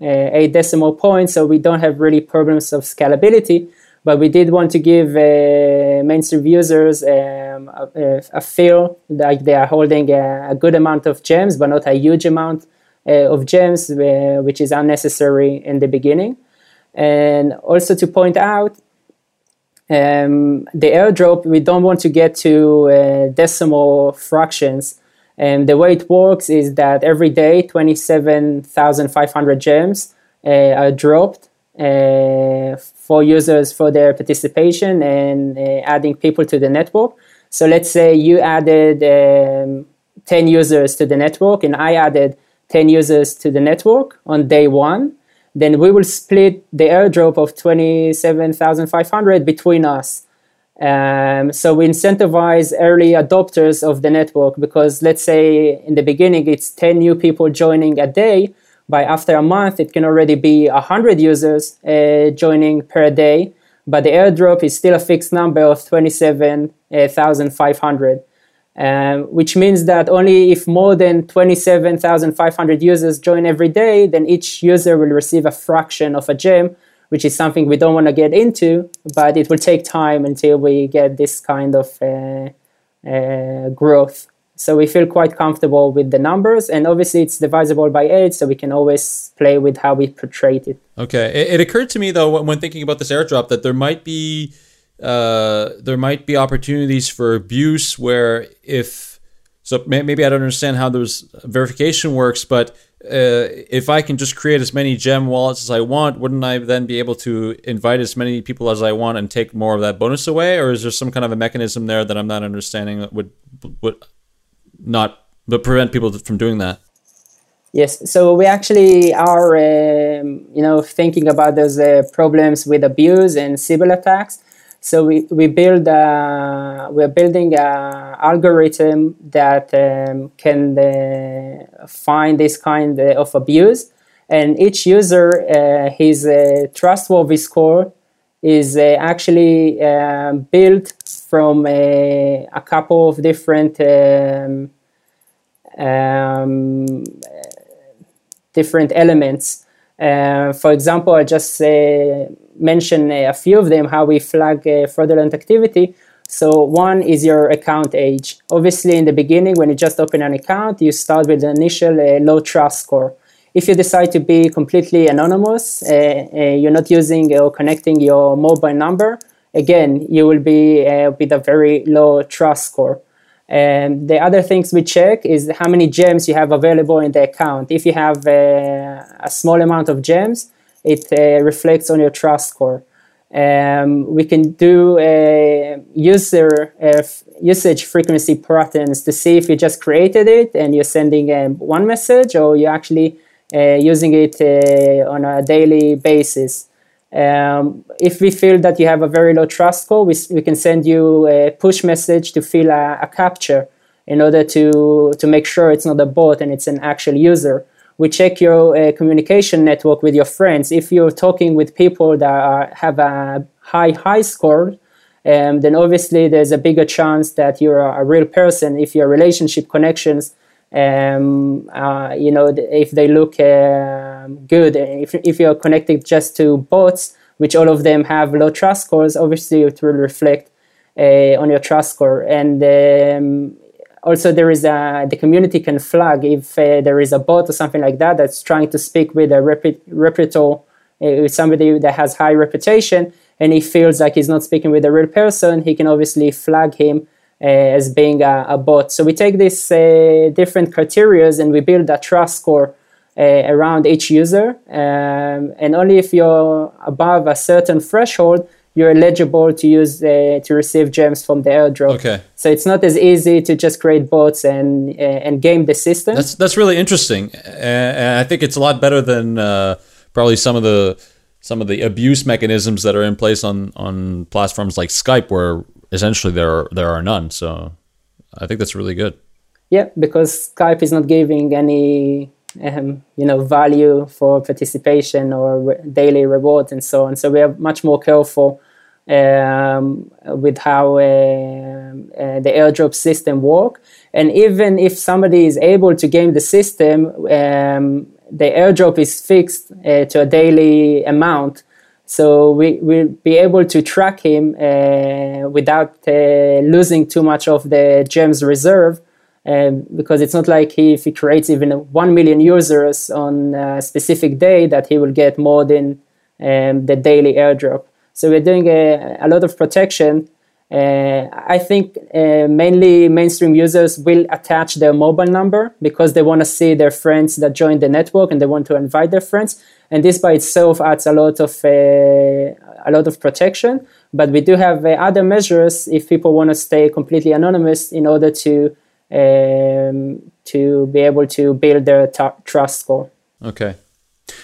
a decimal point, so we don't have really problems of scalability but we did want to give uh, mainstream users um, a, a, feel like they are holding a, a, good amount of gems, but not a huge amount uh, of gems, uh, which is unnecessary in the beginning. And also to point out, um, the airdrop, we don't want to get to uh, decimal fractions. And the way it works is that every day, 27,500 gems uh, are dropped uh, for users for their participation and uh, adding people to the network. So let's say you added um, 10 users to the network and I added 10 users to the network on day one. Then we will split the airdrop of 27,500 between us. Um, so we incentivize early adopters of the network because let's say in the beginning it's 10 new people joining a day by after a month, it can already be 100 users uh, joining per day, but the airdrop is still a fixed number of 27,500. Um, which means that only if more than 27,500 users join every day, then each user will receive a fraction of a gem, which is something we don't want to get into, but it will take time until we get this kind of uh, uh, growth. So we feel quite comfortable with the numbers, and obviously it's divisible by eight, so we can always play with how we portray it. Okay, it, it occurred to me though when thinking about this airdrop that there might be uh, there might be opportunities for abuse where if so maybe I don't understand how those verification works, but uh, if I can just create as many gem wallets as I want, wouldn't I then be able to invite as many people as I want and take more of that bonus away? Or is there some kind of a mechanism there that I'm not understanding that would would not but prevent people from doing that? Yes. So we actually are um, you know thinking about those uh, problems with abuse and Sybil attacks so we, we build we're building an algorithm that um, can uh, find this kind of abuse and each user uh, his uh, trustworthy score is uh, actually um, built from a, a couple of different um, um, different elements. Uh, for example, I just uh, mention a few of them how we flag uh, fraudulent activity. So one is your account age. Obviously, in the beginning, when you just open an account, you start with an initial uh, low trust score. If you decide to be completely anonymous, uh, you're not using or connecting your mobile number, again, you will be with a very low trust score. And the other things we check is how many gems you have available in the account. If you have uh, a small amount of gems, it uh, reflects on your trust score. Um, we can do uh, user uh, usage frequency patterns to see if you just created it and you're sending um, one message or you're actually using it on a daily basis. Um, if we feel that you have a very low trust score, we, we can send you a push message to fill a, a CAPTCHA in order to, to make sure it's not a bot and it's an actual user. We check your uh, communication network with your friends. If you're talking with people that are, have a high, high score, um, then obviously there's a bigger chance that you're a, a real person if your relationship connections um, uh, you know, if they look uh, good, if, if you're connected just to bots, which all of them have low trust scores, obviously it will reflect uh, on your trust score. And um, also there is a, the community can flag if uh, there is a bot or something like that that's trying to speak with a repu- reputor, uh, somebody that has high reputation, and he feels like he's not speaking with a real person, he can obviously flag him as being a, a, bot. So we take these uh, different criteria and we build a trust score uh, around each user. Um, and only if you're above a certain threshold, you're eligible to use uh, to receive gems from the airdrop. Okay. So it's not as easy to just create bots and uh, and game the system. That's that's really interesting, and I think it's a lot better than uh, probably some of the some of the abuse mechanisms that are in place on on platforms like Skype, where essentially there are, there are none. So I think that's really good. Yeah, because Skype is not giving any um, you know value for participation or re- daily rewards and so on. So we are much more careful um, with how uh, uh, the airdrop system work. And even if somebody is able to game the system, um, the airdrop is fixed uh, to a daily amount. So we will be able to track him uh, without uh, losing too much of the gems reserve. Um, because it's not like he, if he creates even 1 million users on a specific day that he will get more than um, the daily airdrop. So we're doing a, a lot of protection. Uh, I think uh, mainly mainstream users will attach their mobile number because they want to see their friends that join the network and they want to invite their friends and this by itself adds a lot of uh, a lot of protection. But we do have uh, other measures if people want to stay completely anonymous in order to um, to be able to build their t- trust score. Okay.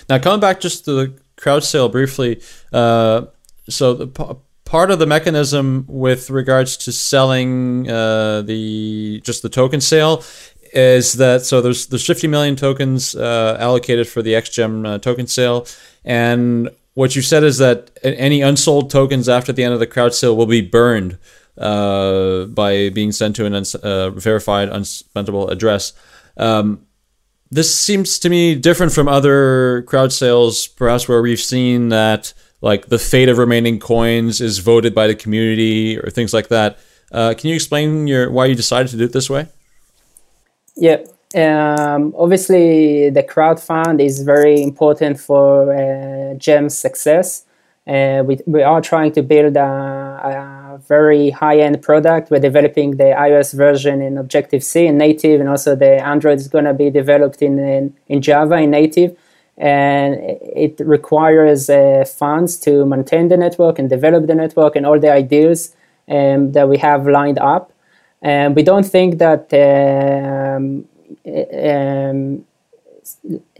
Now coming back just to the crowd sale briefly. Uh, so the p- part of the mechanism with regards to selling uh, the just the token sale is that so there's there's 50 million tokens uh, allocated for the XGEM uh, token sale, and what you said is that any unsold tokens after the end of the crowd sale will be burned uh, by being sent to an uns- uh, verified unspendable address. Um, this seems to me different from other crowd sales, perhaps where we've seen that like the fate of remaining coins is voted by the community or things like that. Uh, can you explain your why you decided to do it this way? Yeah, um, obviously the crowd fund is very important for uh, GEM's success. Uh, we, we are trying to build a, a very high-end product. We're developing the iOS version in Objective-C in native, and also the Android is going to be developed in, in, in Java in native. And it requires uh, funds to maintain the network and develop the network and all the ideas um, that we have lined up. And we don't think that um, um,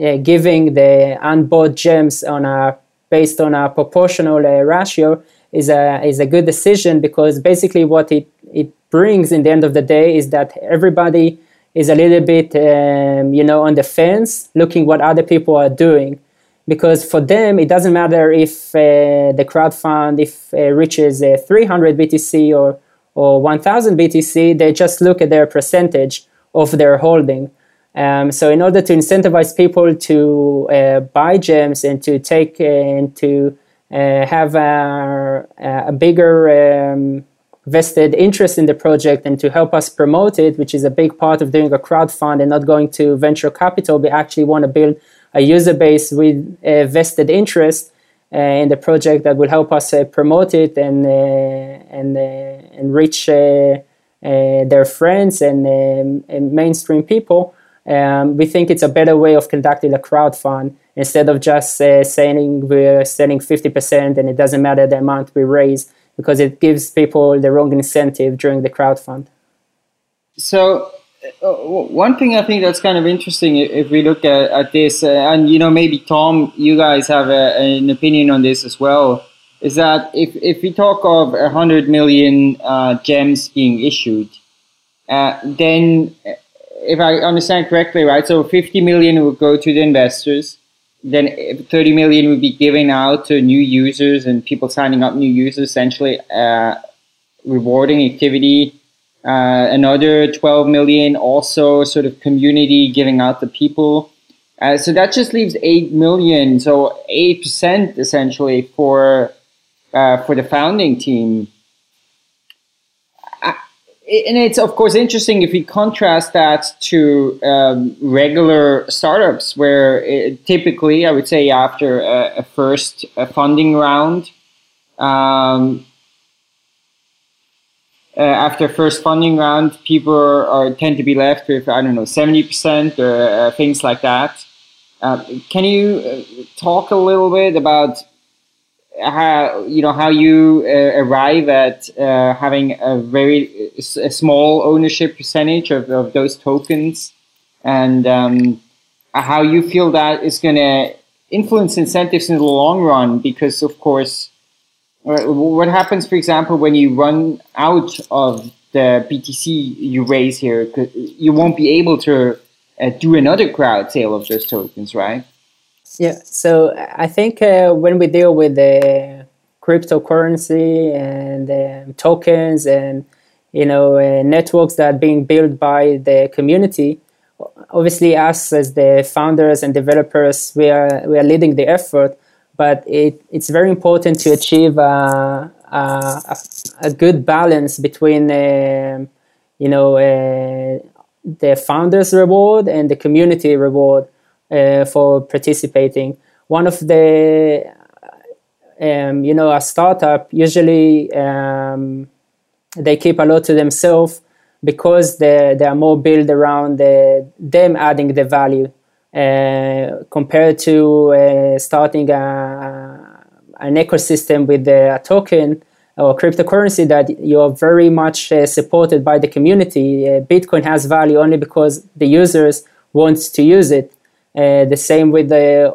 uh, giving the unbought gems on a based on a proportional uh, ratio is a is a good decision because basically what it it brings in the end of the day is that everybody is a little bit um, you know on the fence looking what other people are doing because for them it doesn't matter if uh, the crowd fund if uh, reaches uh, 300 btc or or 1000 BTC, they just look at their percentage of their holding. Um, so in order to incentivize people to uh, buy gems and to take uh, and to uh, have a, a bigger um, vested interest in the project and to help us promote it, which is a big part of doing a crowd fund and not going to venture capital, we actually want to build a user base with a vested interest uh, in the project that will help us uh, promote it and uh, and uh, and reach uh, uh, their friends and, um, and mainstream people. Um, we think it's a better way of conducting a crowd fund instead of just uh, saying we're selling 50% and it doesn't matter the amount we raise because it gives people the wrong incentive during the crowd fund. So, uh, one thing I think that's kind of interesting if we look at, at this, uh, and you know, maybe Tom, you guys have a, an opinion on this as well, is that if, if we talk of 100 million uh, gems being issued, uh, then if I understand correctly, right? So 50 million will go to the investors. Then 30 million would be given out to new users and people signing up new users, essentially uh, rewarding activity. Uh, another 12 million also sort of community giving out to people. Uh, so that just leaves 8 million. So 8% essentially for, uh, for the founding team and it's of course interesting if we contrast that to um, regular startups, where it, typically I would say after a, a first a funding round, um, uh, after first funding round, people are, are, tend to be left with I don't know seventy percent or uh, things like that. Uh, can you uh, talk a little bit about how you know how you uh, arrive at uh, having a very a small ownership percentage of, of those tokens. And um, how you feel that is going to influence incentives in the long run because of course uh, what happens for example when you run out of the btc you raise here you won't be able to uh, do another crowd sale of those tokens right yeah, so I think uh, when we deal with the cryptocurrency and uh, tokens and you know uh, networks that are being built by the community, obviously us as the founders and developers, we are we are leading the effort. But it, it's very important to achieve a, a, a good balance between uh, you know uh, the founders reward and the community reward uh, for participating. One of the, um, you know, a startup usually um, they keep a lot to themselves because they, they are more built around the, them adding the value uh, compared to uh, starting a, an ecosystem with a token or cryptocurrency that you are very much uh, supported by the community. Uh, Bitcoin has value only because the users want to use it. Uh, the same with the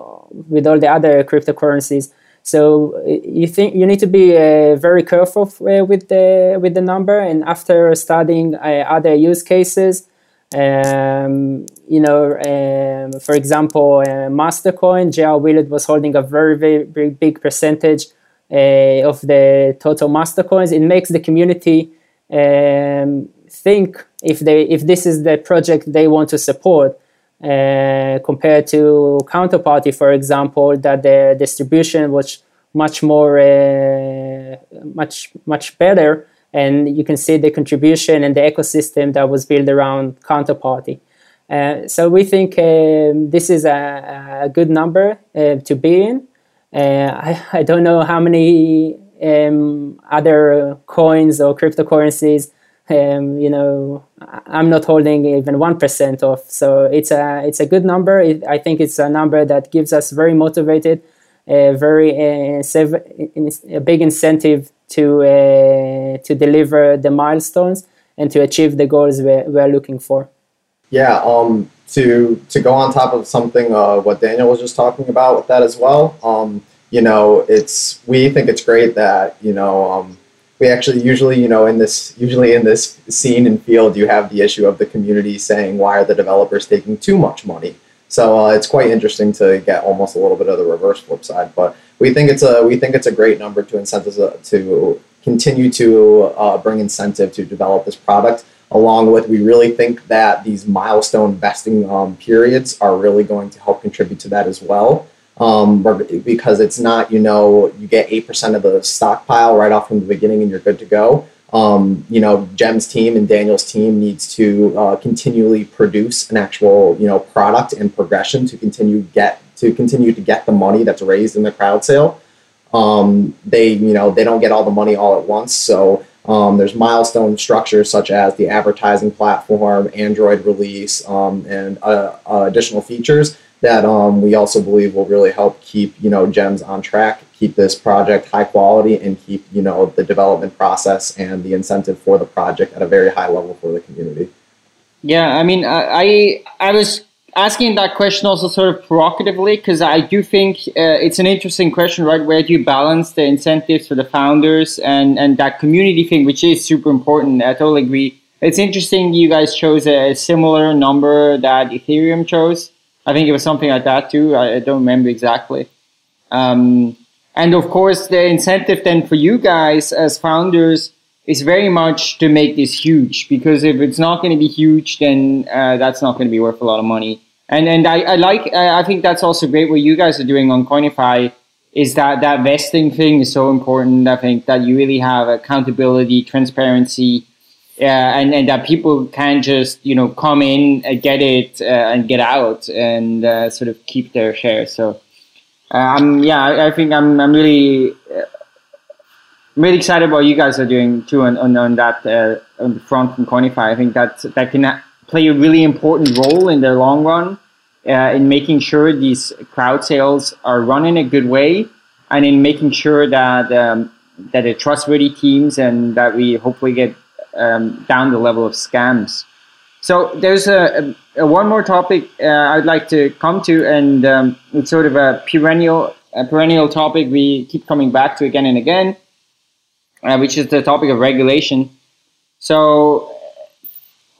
with all the other cryptocurrencies. So uh, you think you need to be uh, very careful uh, with the with the number. And after studying uh, other use cases, um, you know, um, for example, uh, Mastercoin, JR Willett was holding a very very, very big percentage of the total Mastercoins. It makes the community um, think if they if this is the project they want to support uh, compared to counterparty, for example, that the distribution was much more, uh, much much better, and you can see the contribution and the ecosystem that was built around counterparty. Uh, so we think um, this is a, a good number uh, to be in. Uh, I, I don't know how many um, other coins or cryptocurrencies um, you know, I'm not holding even one percent off. So it's a it's a good number. It, I think it's a number that gives us very motivated, uh, very uh, a big incentive to uh, to deliver the milestones and to achieve the goals we're, we're looking for. Yeah. Um. To to go on top of something uh, what Daniel was just talking about with that as well. Um. You know, it's we think it's great that you know um we actually usually you know in this usually in this scene and field you have the issue of the community saying why are the developers taking too much money? So uh, it's quite interesting to get almost a little bit of the reverse flip side but we think it's a we think it's a great number to incentives uh, to continue to uh, bring incentive to develop this product along with we really think that these milestone vesting um, periods are really going to help contribute to that as well um, because it's not you know you get 8% of the stockpile right off from the beginning and you're good to go. Um, you know jem's team and daniel's team needs to uh, continually produce an actual you know product and progression to continue get to continue to get the money that's raised in the crowd sale. Um, they you know they don't get all the money all at once. So um, there's milestone structures such as the advertising platform, Android release, um, and uh, uh, additional features that um, we also believe will really help keep you know gems on track, keep this project high quality, and keep you know the development process and the incentive for the project at a very high level for the community. Yeah, I mean, I I was asking that question also sort of provocatively because I do think uh, it's an interesting question, right? Where do you balance the incentives for the founders and and that community thing, which is super important. I totally agree. It's interesting you guys chose a, similar number that Ethereum chose. I think it was something like that too. I, I don't remember exactly. Um, and of course, the incentive then for you guys as founders is very much to make this huge because if it's not going to be huge, then uh, that's not going to be worth a lot of money. And and I, I like I think that's also great what you guys are doing on Coinify is that that vesting thing is so important. I think that you really have accountability, transparency, uh, and and that people can just you know come in, uh, get it, uh, and get out, and uh, sort of keep their share. So, um, yeah, I, I, think I'm I'm really really excited about what you guys are doing too on on, on that on the front from Coinify. I think that that can play a really important role in the long run in making sure these crowd sales are run in a good way and in making sure that um, that they're trustworthy teams and that we hopefully get um, down the level of scams. So there's a, a, one more topic uh, I'd like to come to, and um, it's sort of a perennial a perennial topic we keep coming back to again and again, uh, which is the topic of regulation. So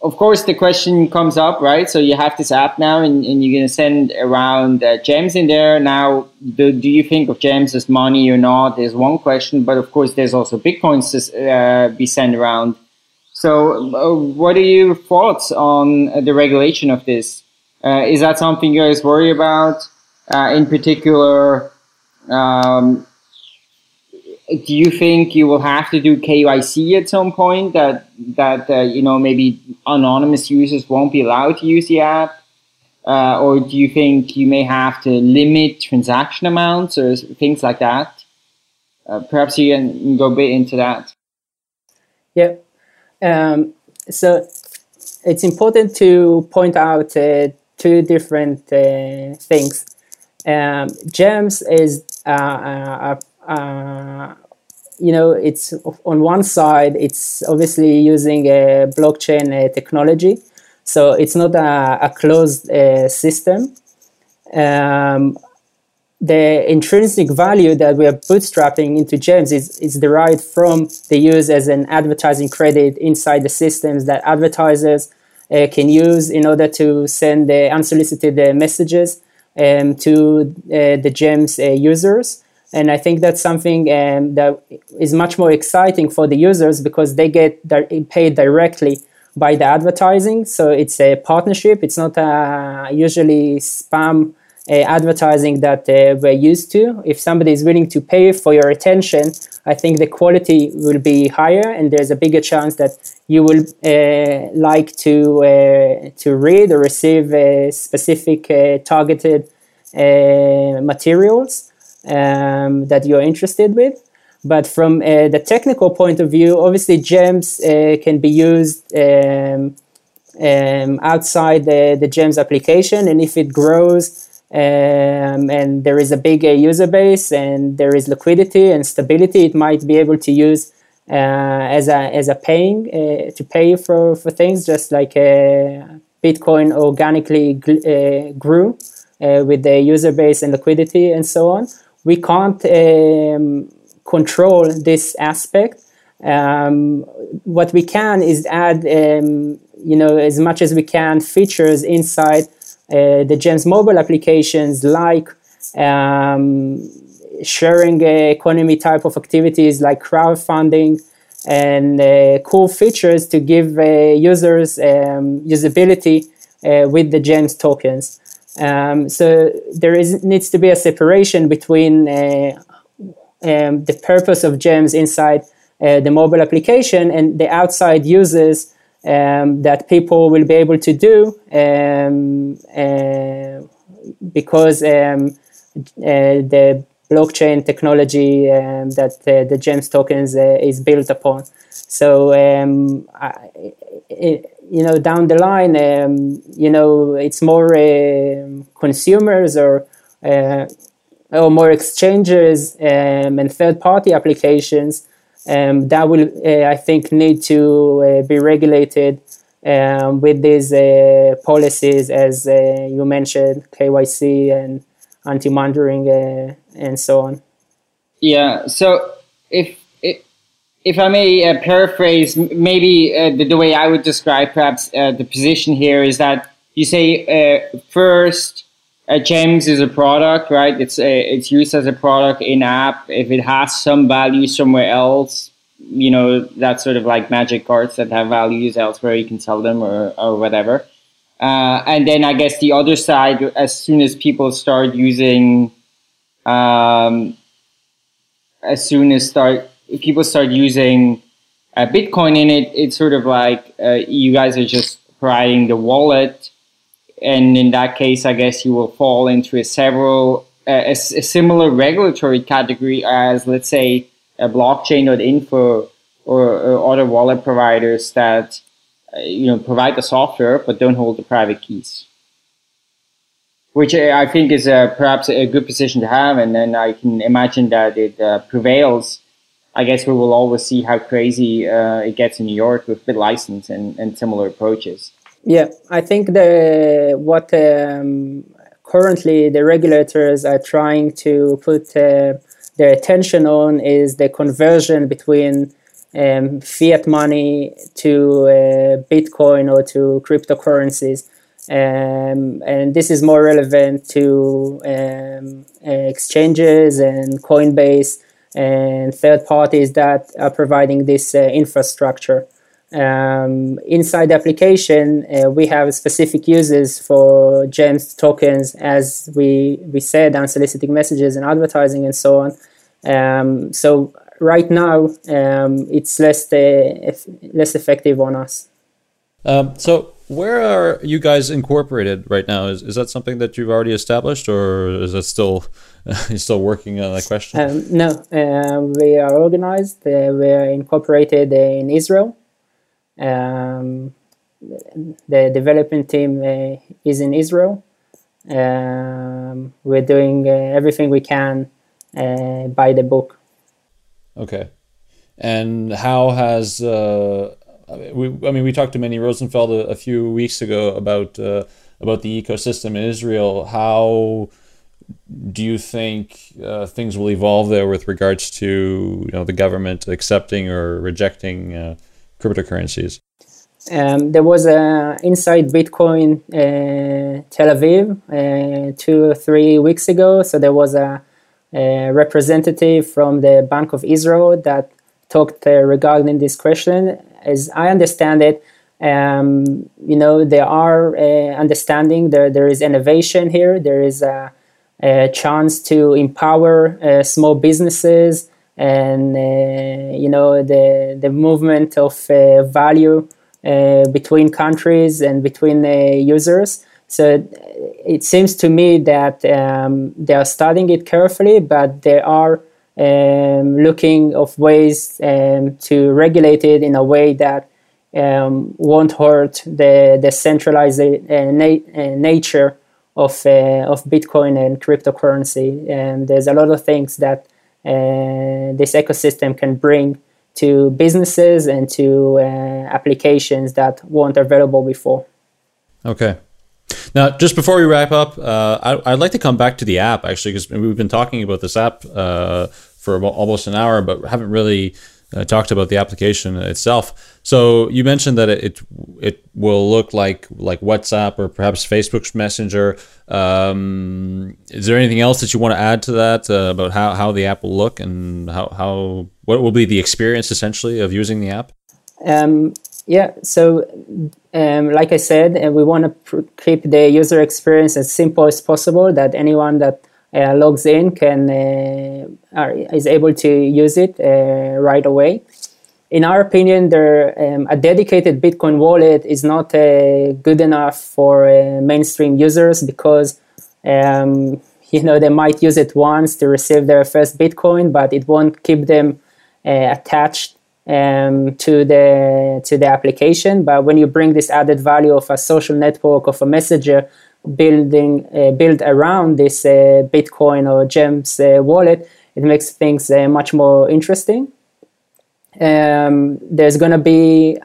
of course, the question comes up, right? So you have this app now, and, and you're going to send around uh, gems in there. Now, do, do you think of gems as money or not? Is one question, but of course, there's also bitcoins to uh, be sent around. So, uh, what are your thoughts on uh, the regulation of this? Uh, is that something you guys worry about? Uh, in particular, um, do you think you will have to do KYC at some point that that uh, you know maybe anonymous users won't be allowed to use the app, uh, or do you think you may have to limit transaction amounts or things like that? Perhaps you can go a bit into that. Yeah. Um, so it's important to point out uh, two different uh, things. Um, GEMS is uh, a uh, you know, it's on one side, it's obviously using a blockchain uh, technology, so it's not a, a closed uh, system. Um, the intrinsic value that we are bootstrapping into gems is, is derived from the use as an advertising credit inside the systems that advertisers uh, can use in order to send the unsolicited uh, messages um, to uh, the gems users and I think that's something um, that is much more exciting for the users because they get di- paid directly by the advertising. So it's a partnership. It's not a usually spam uh, advertising that uh, we're used to. If somebody is willing to pay for your attention, I think the quality will be higher, and there's a bigger chance that you will uh, like to uh, to read or receive uh, specific uh, targeted materials um, that you're interested with. But from uh, the technical point of view, obviously gems uh, can be used um, um, outside the, the gems application. And if it grows um, and there is a big uh, user base and there is liquidity and stability, it might be able to use uh, as a as a paying uh, to pay for, for things, just like uh, Bitcoin organically gl- grew with the user base and liquidity and so on we can't um, control this aspect. Um, what we can is add, um, you know, as much as we can features inside uh, the GEMS mobile applications, like um, sharing economy type of activities like crowdfunding, and uh, cool features to give uh, users um, usability uh, with the GEMS tokens. Um, so there is needs to be a separation between uh, um, the purpose of GEMS inside uh, the mobile application and the outside uses um, that people will be able to do um, uh, because um, uh, the blockchain technology um, that uh, the GEMS tokens uh, is built upon. So, um, I, you know, down the line, um, you know, it's more consumers or or more exchanges and third-party applications um, that will, uh, I think, need to uh, be regulated um, with these uh, policies, as you mentioned, KYC and anti-monitoring and so on. Yeah. So if if I may uh, paraphrase, maybe uh, the, the, way I would describe perhaps uh, the position here is that you say first uh, Gems is a product, right? It's a, it's used as a product in app. If it has some value somewhere else, you know, that's sort of like magic cards that have values elsewhere. You can sell them or or whatever. Uh, and then I guess the other side, as soon as people start using, um, as soon as start people start using uh, Bitcoin in it, it's sort of like uh, you guys are just providing the wallet and in that case, I guess you will fall into a several uh, a, a, similar regulatory category as, let's say, a blockchain.info or, info or other wallet providers that uh, you know provide the software but don't hold the private keys. Which I think is a, perhaps a good position to have, and then I can imagine that it uh, prevails. I guess we will always see how crazy uh, it gets in New York with BitLicense and, and similar approaches. Yeah, I think the what um, currently the regulators are trying to put uh, their attention on is the conversion between um, fiat money to uh, Bitcoin or to cryptocurrencies. Um, and this is more relevant to um, exchanges and Coinbase and third parties that are providing this uh, infrastructure um, inside the application, uh, we have specific uses for GEMS tokens, as we, we said, unsolicited messages and advertising and so on. Um, so right now, um, it's less uh, less effective on us. Um, so where are you guys incorporated right now? Is, is that something that you've already established, or is that still (laughs) you're still working on that question? Um, no, uh, we are organized. Uh, we are incorporated in Israel. Um, the development team uh, is in Israel. Um, we're doing uh, everything we can uh, by the book. Okay. And how has uh, we? I mean, we talked to Meni Rosenfeld a, a few weeks ago about uh, about the ecosystem in Israel. How do you think uh, things will evolve there with regards to you know the government accepting or rejecting cryptocurrencies? Um, there was a inside Bitcoin uh, Tel Aviv uh, two or three weeks ago. So there was a, a representative from the Bank of Israel that talked uh, regarding this question. As I understand it, um, you know there are uh, understanding there there is innovation here. There is a, a chance to empower uh, small businesses and uh, you know the the movement of uh, value uh, between countries and between users. So it seems to me that um, they are studying it carefully, but they are um, looking of ways um, to regulate it in a way that um, won't hurt the the centralized uh, na- uh, nature of uh, of Bitcoin and cryptocurrency. And there's a lot of things that this ecosystem can bring to businesses and to uh, applications that weren't available before. Okay. Now, just before we wrap up, uh, I, would like to come back to the app actually, because we've been talking about this app uh, for almost an hour, but haven't really uh, talked about the application itself. So you mentioned that it it will look like like WhatsApp or perhaps Facebook's Messenger. Um, is there anything else that you want to add to that uh, about how, how the app will look and how, how what will be the experience essentially of using the app? Um, yeah, so um, like I said, uh, we want to keep the user experience as simple as possible. That anyone that logs in can uh, is able to use it uh, right away. In our opinion, there um, a dedicated Bitcoin wallet is not uh, good enough for uh, mainstream users because um, (laughs) you know they might use it once to receive their first Bitcoin, but it won't keep them attached um, to the to the application. But when you bring this added value of a social network of a messenger building uh, built around this uh, Bitcoin or Gems uh, wallet, it makes things much more interesting. Um, there's gonna be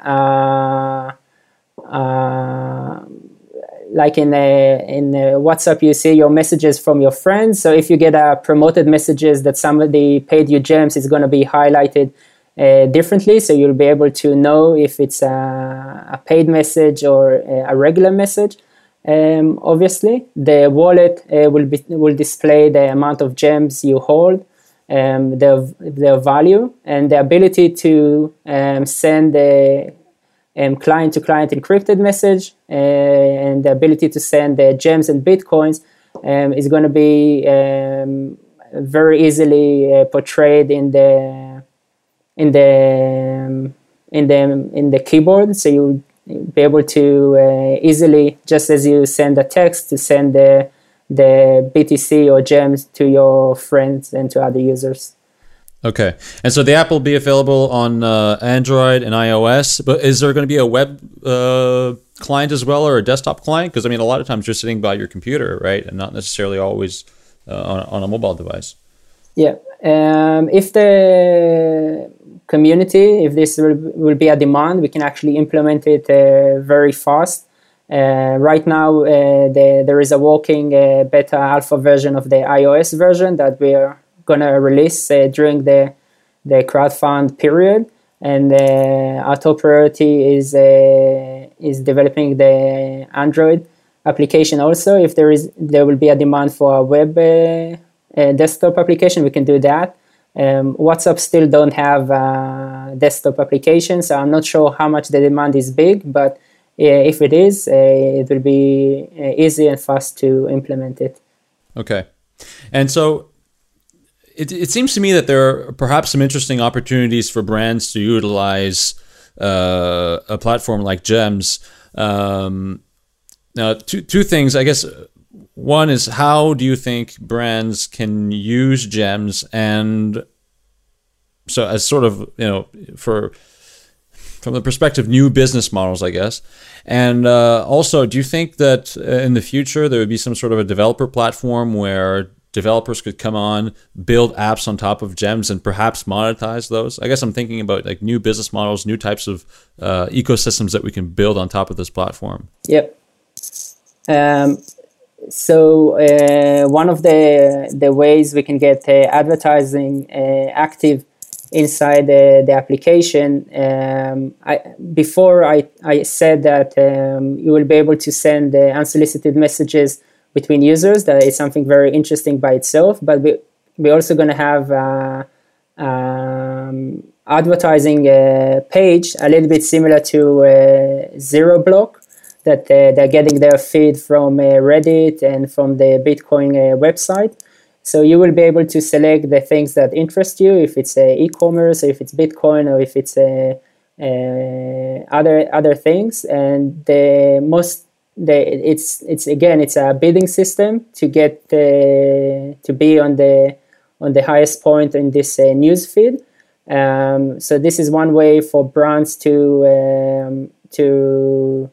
like in a, in a WhatsApp, you see your messages from your friends. So if you get a promoted messages that somebody paid you gems, it's gonna be highlighted uh, differently. So you'll be able to know if it's a, a paid message or a regular message. Um, obviously, the wallet uh, will be will display the amount of gems you hold, um, their their value, and the ability to um, send a um, client to client encrypted message, uh, and the ability to send the gems and bitcoins um, is going to be um, very easily uh, portrayed in the in the in the in the keyboard. So you be able to uh, easily, just as you send a text, to send the the BTC or gems to your friends and to other users. Okay, and so the app will be available on uh, Android and iOS. But is there going to be a web uh, client as well, or a desktop client? Because I mean, a lot of times you're sitting by your computer, right, and not necessarily always uh, on, on a mobile device. Yeah, um, if the community, if this will, will be a demand, we can actually implement it uh, very fast. Uh, right now, uh, the, there is a working uh, beta alpha version of the iOS version that we are going to release uh, during the, the crowdfund period. And uh, our top priority is, is developing the Android application also. If there is, there will be a demand for a web desktop application, we can do that. Um, WhatsApp still don't have a desktop applications, so I'm not sure how much the demand is big, but uh, if it is, uh, it will be uh, easy and fast to implement it. Okay, and so it, it seems to me that there are perhaps some interesting opportunities for brands to utilize uh, a platform like Gems. Um, now, two two things, I guess one is how do you think brands can use gems and so as sort of you know for from the perspective new business models i guess. And uh, also do you think that uh, in the future there would be some sort of a developer platform where developers could come on build apps on top of gems and perhaps monetize those? I guess i'm thinking about like new business models new types of uh, ecosystems that we can build on top of this platform. Yep. Um, so uh, one of the the ways we can get uh, advertising uh, active inside the, application um, I, before I, I said that um, you will be able to send unsolicited messages between users that is something very interesting by itself but we, we're also going to have uh, um, advertising uh, page a little bit similar to uh, ZeroBlock that uh, they're getting their feed from uh, Reddit and from the Bitcoin uh, website. So you will be able to select the things that interest you, if it's e-commerce, if it's Bitcoin, or if it's other other things. And the most the it's it's again it's a bidding system to get to be on the on the highest point in this uh, news feed. Um, so this is one way for brands to um, to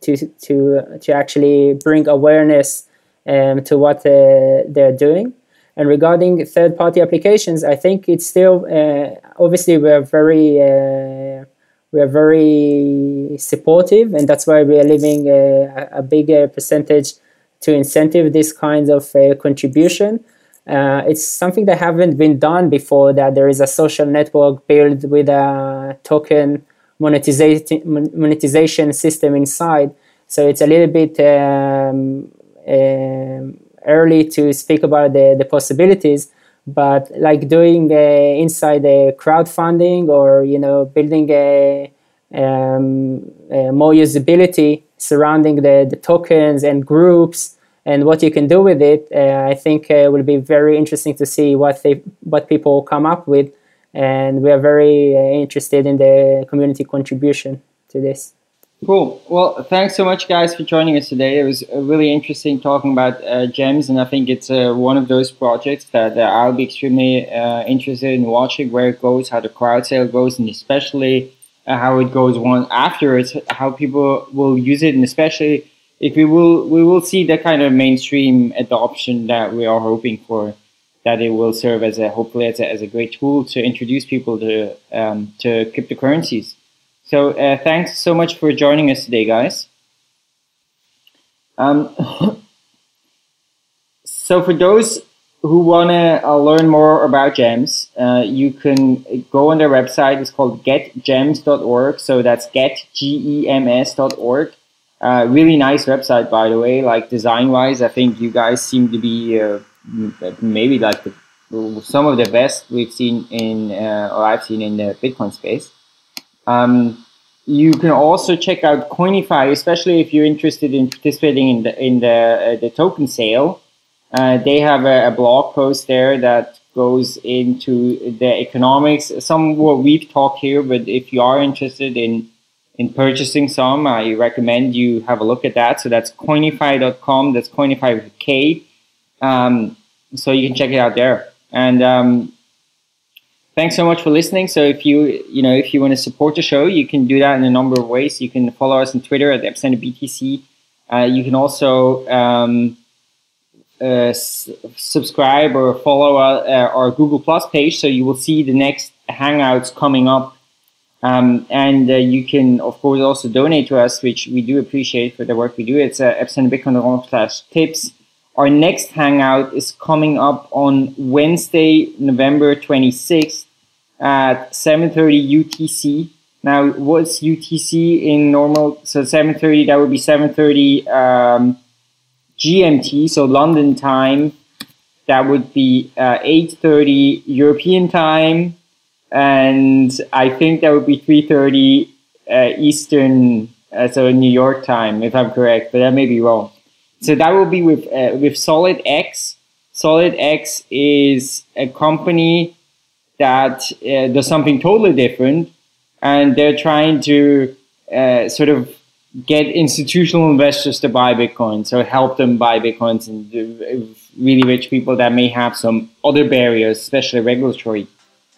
to to to actually bring awareness um, to what uh, they're doing. And regarding third-party applications, I think it's still uh, obviously we're very uh, we're very supportive, and that's why we are leaving a, a bigger percentage to incentive this kind of uh, contribution. Uh, it's something that haven't been done before. That there is a social network built with a token monetization monetization system inside. So it's a little bit um, um, early to speak about the, the possibilities but like doing a, inside a crowdfunding or you know building a, um, a more usability surrounding the, the tokens and groups and what you can do with it uh, i think uh, will be very interesting to see what they what people come up with and we are very uh, interested in the community contribution to this Cool. Well, thanks so much, guys, for joining us today. It was really interesting talking about uh, gems, and I think it's uh, one of those projects that, I'll be extremely uh, interested in watching where it goes, how the crowd sale goes, and especially uh, how it goes one afterwards, how people will use it, and especially if we will we will see the kind of mainstream adoption that we are hoping for. That it will serve as a hopefully as a, as a great tool to introduce people to um, to cryptocurrencies. So uh, thanks so much for joining us today, guys. Um, (laughs) so for those who want to uh, learn more about gems, uh, you can go on their website. It's called getgems.org. So that's getgems.org. Uh, really nice website, by the way. Like design wise, I think you guys seem to be uh, maybe like the, some of the best we've seen in, uh, or I've seen in the Bitcoin space. Um, you can also check out Coinify, especially if you're interested in participating in the in the uh, the token sale. Uh, they have a, a, blog post there that goes into the economics. Some what we've talked here, but if you are interested in in purchasing some, I recommend you have a look at that. So that's coinify.com. That's coinify with K. Um, so you can check it out there. And um, thanks so much for listening. So if you you know if you want to support the show, you can do that in a number of ways. You can follow us on Twitter at Epicenter BTC. Uh, you can also um, uh, s- subscribe or follow our, uh, our Google Plus page, so you will see the next Hangouts coming up. Um, and uh, you can, of course, also donate to us, which we do appreciate for the work we do. It's uh, epicenterbitcoin.com slash tips. Our next Hangout is coming up on Wednesday, November 26th at 7.30 UTC. Now, what's UTC in normal? So 7.30, that would be 7.30 um, GMT, so London time. That would be uh, 8.30 European time. And I think that would be 3.30 uh, Eastern, uh, so New York time, if I'm correct, but that may be wrong. So that will be with, uh, with SolidX. Solid X is a company that uh, does something totally different, and they're trying to uh, sort of get institutional investors to buy Bitcoin, so help them buy Bitcoins and uh, really rich people that may have some other barriers, especially regulatory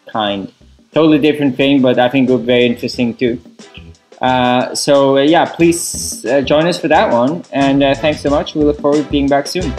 kind. Totally different thing, but I think it would be very interesting too. Uh, so uh, yeah, please uh, join us for that one, and uh, thanks so much. We look forward to being back soon.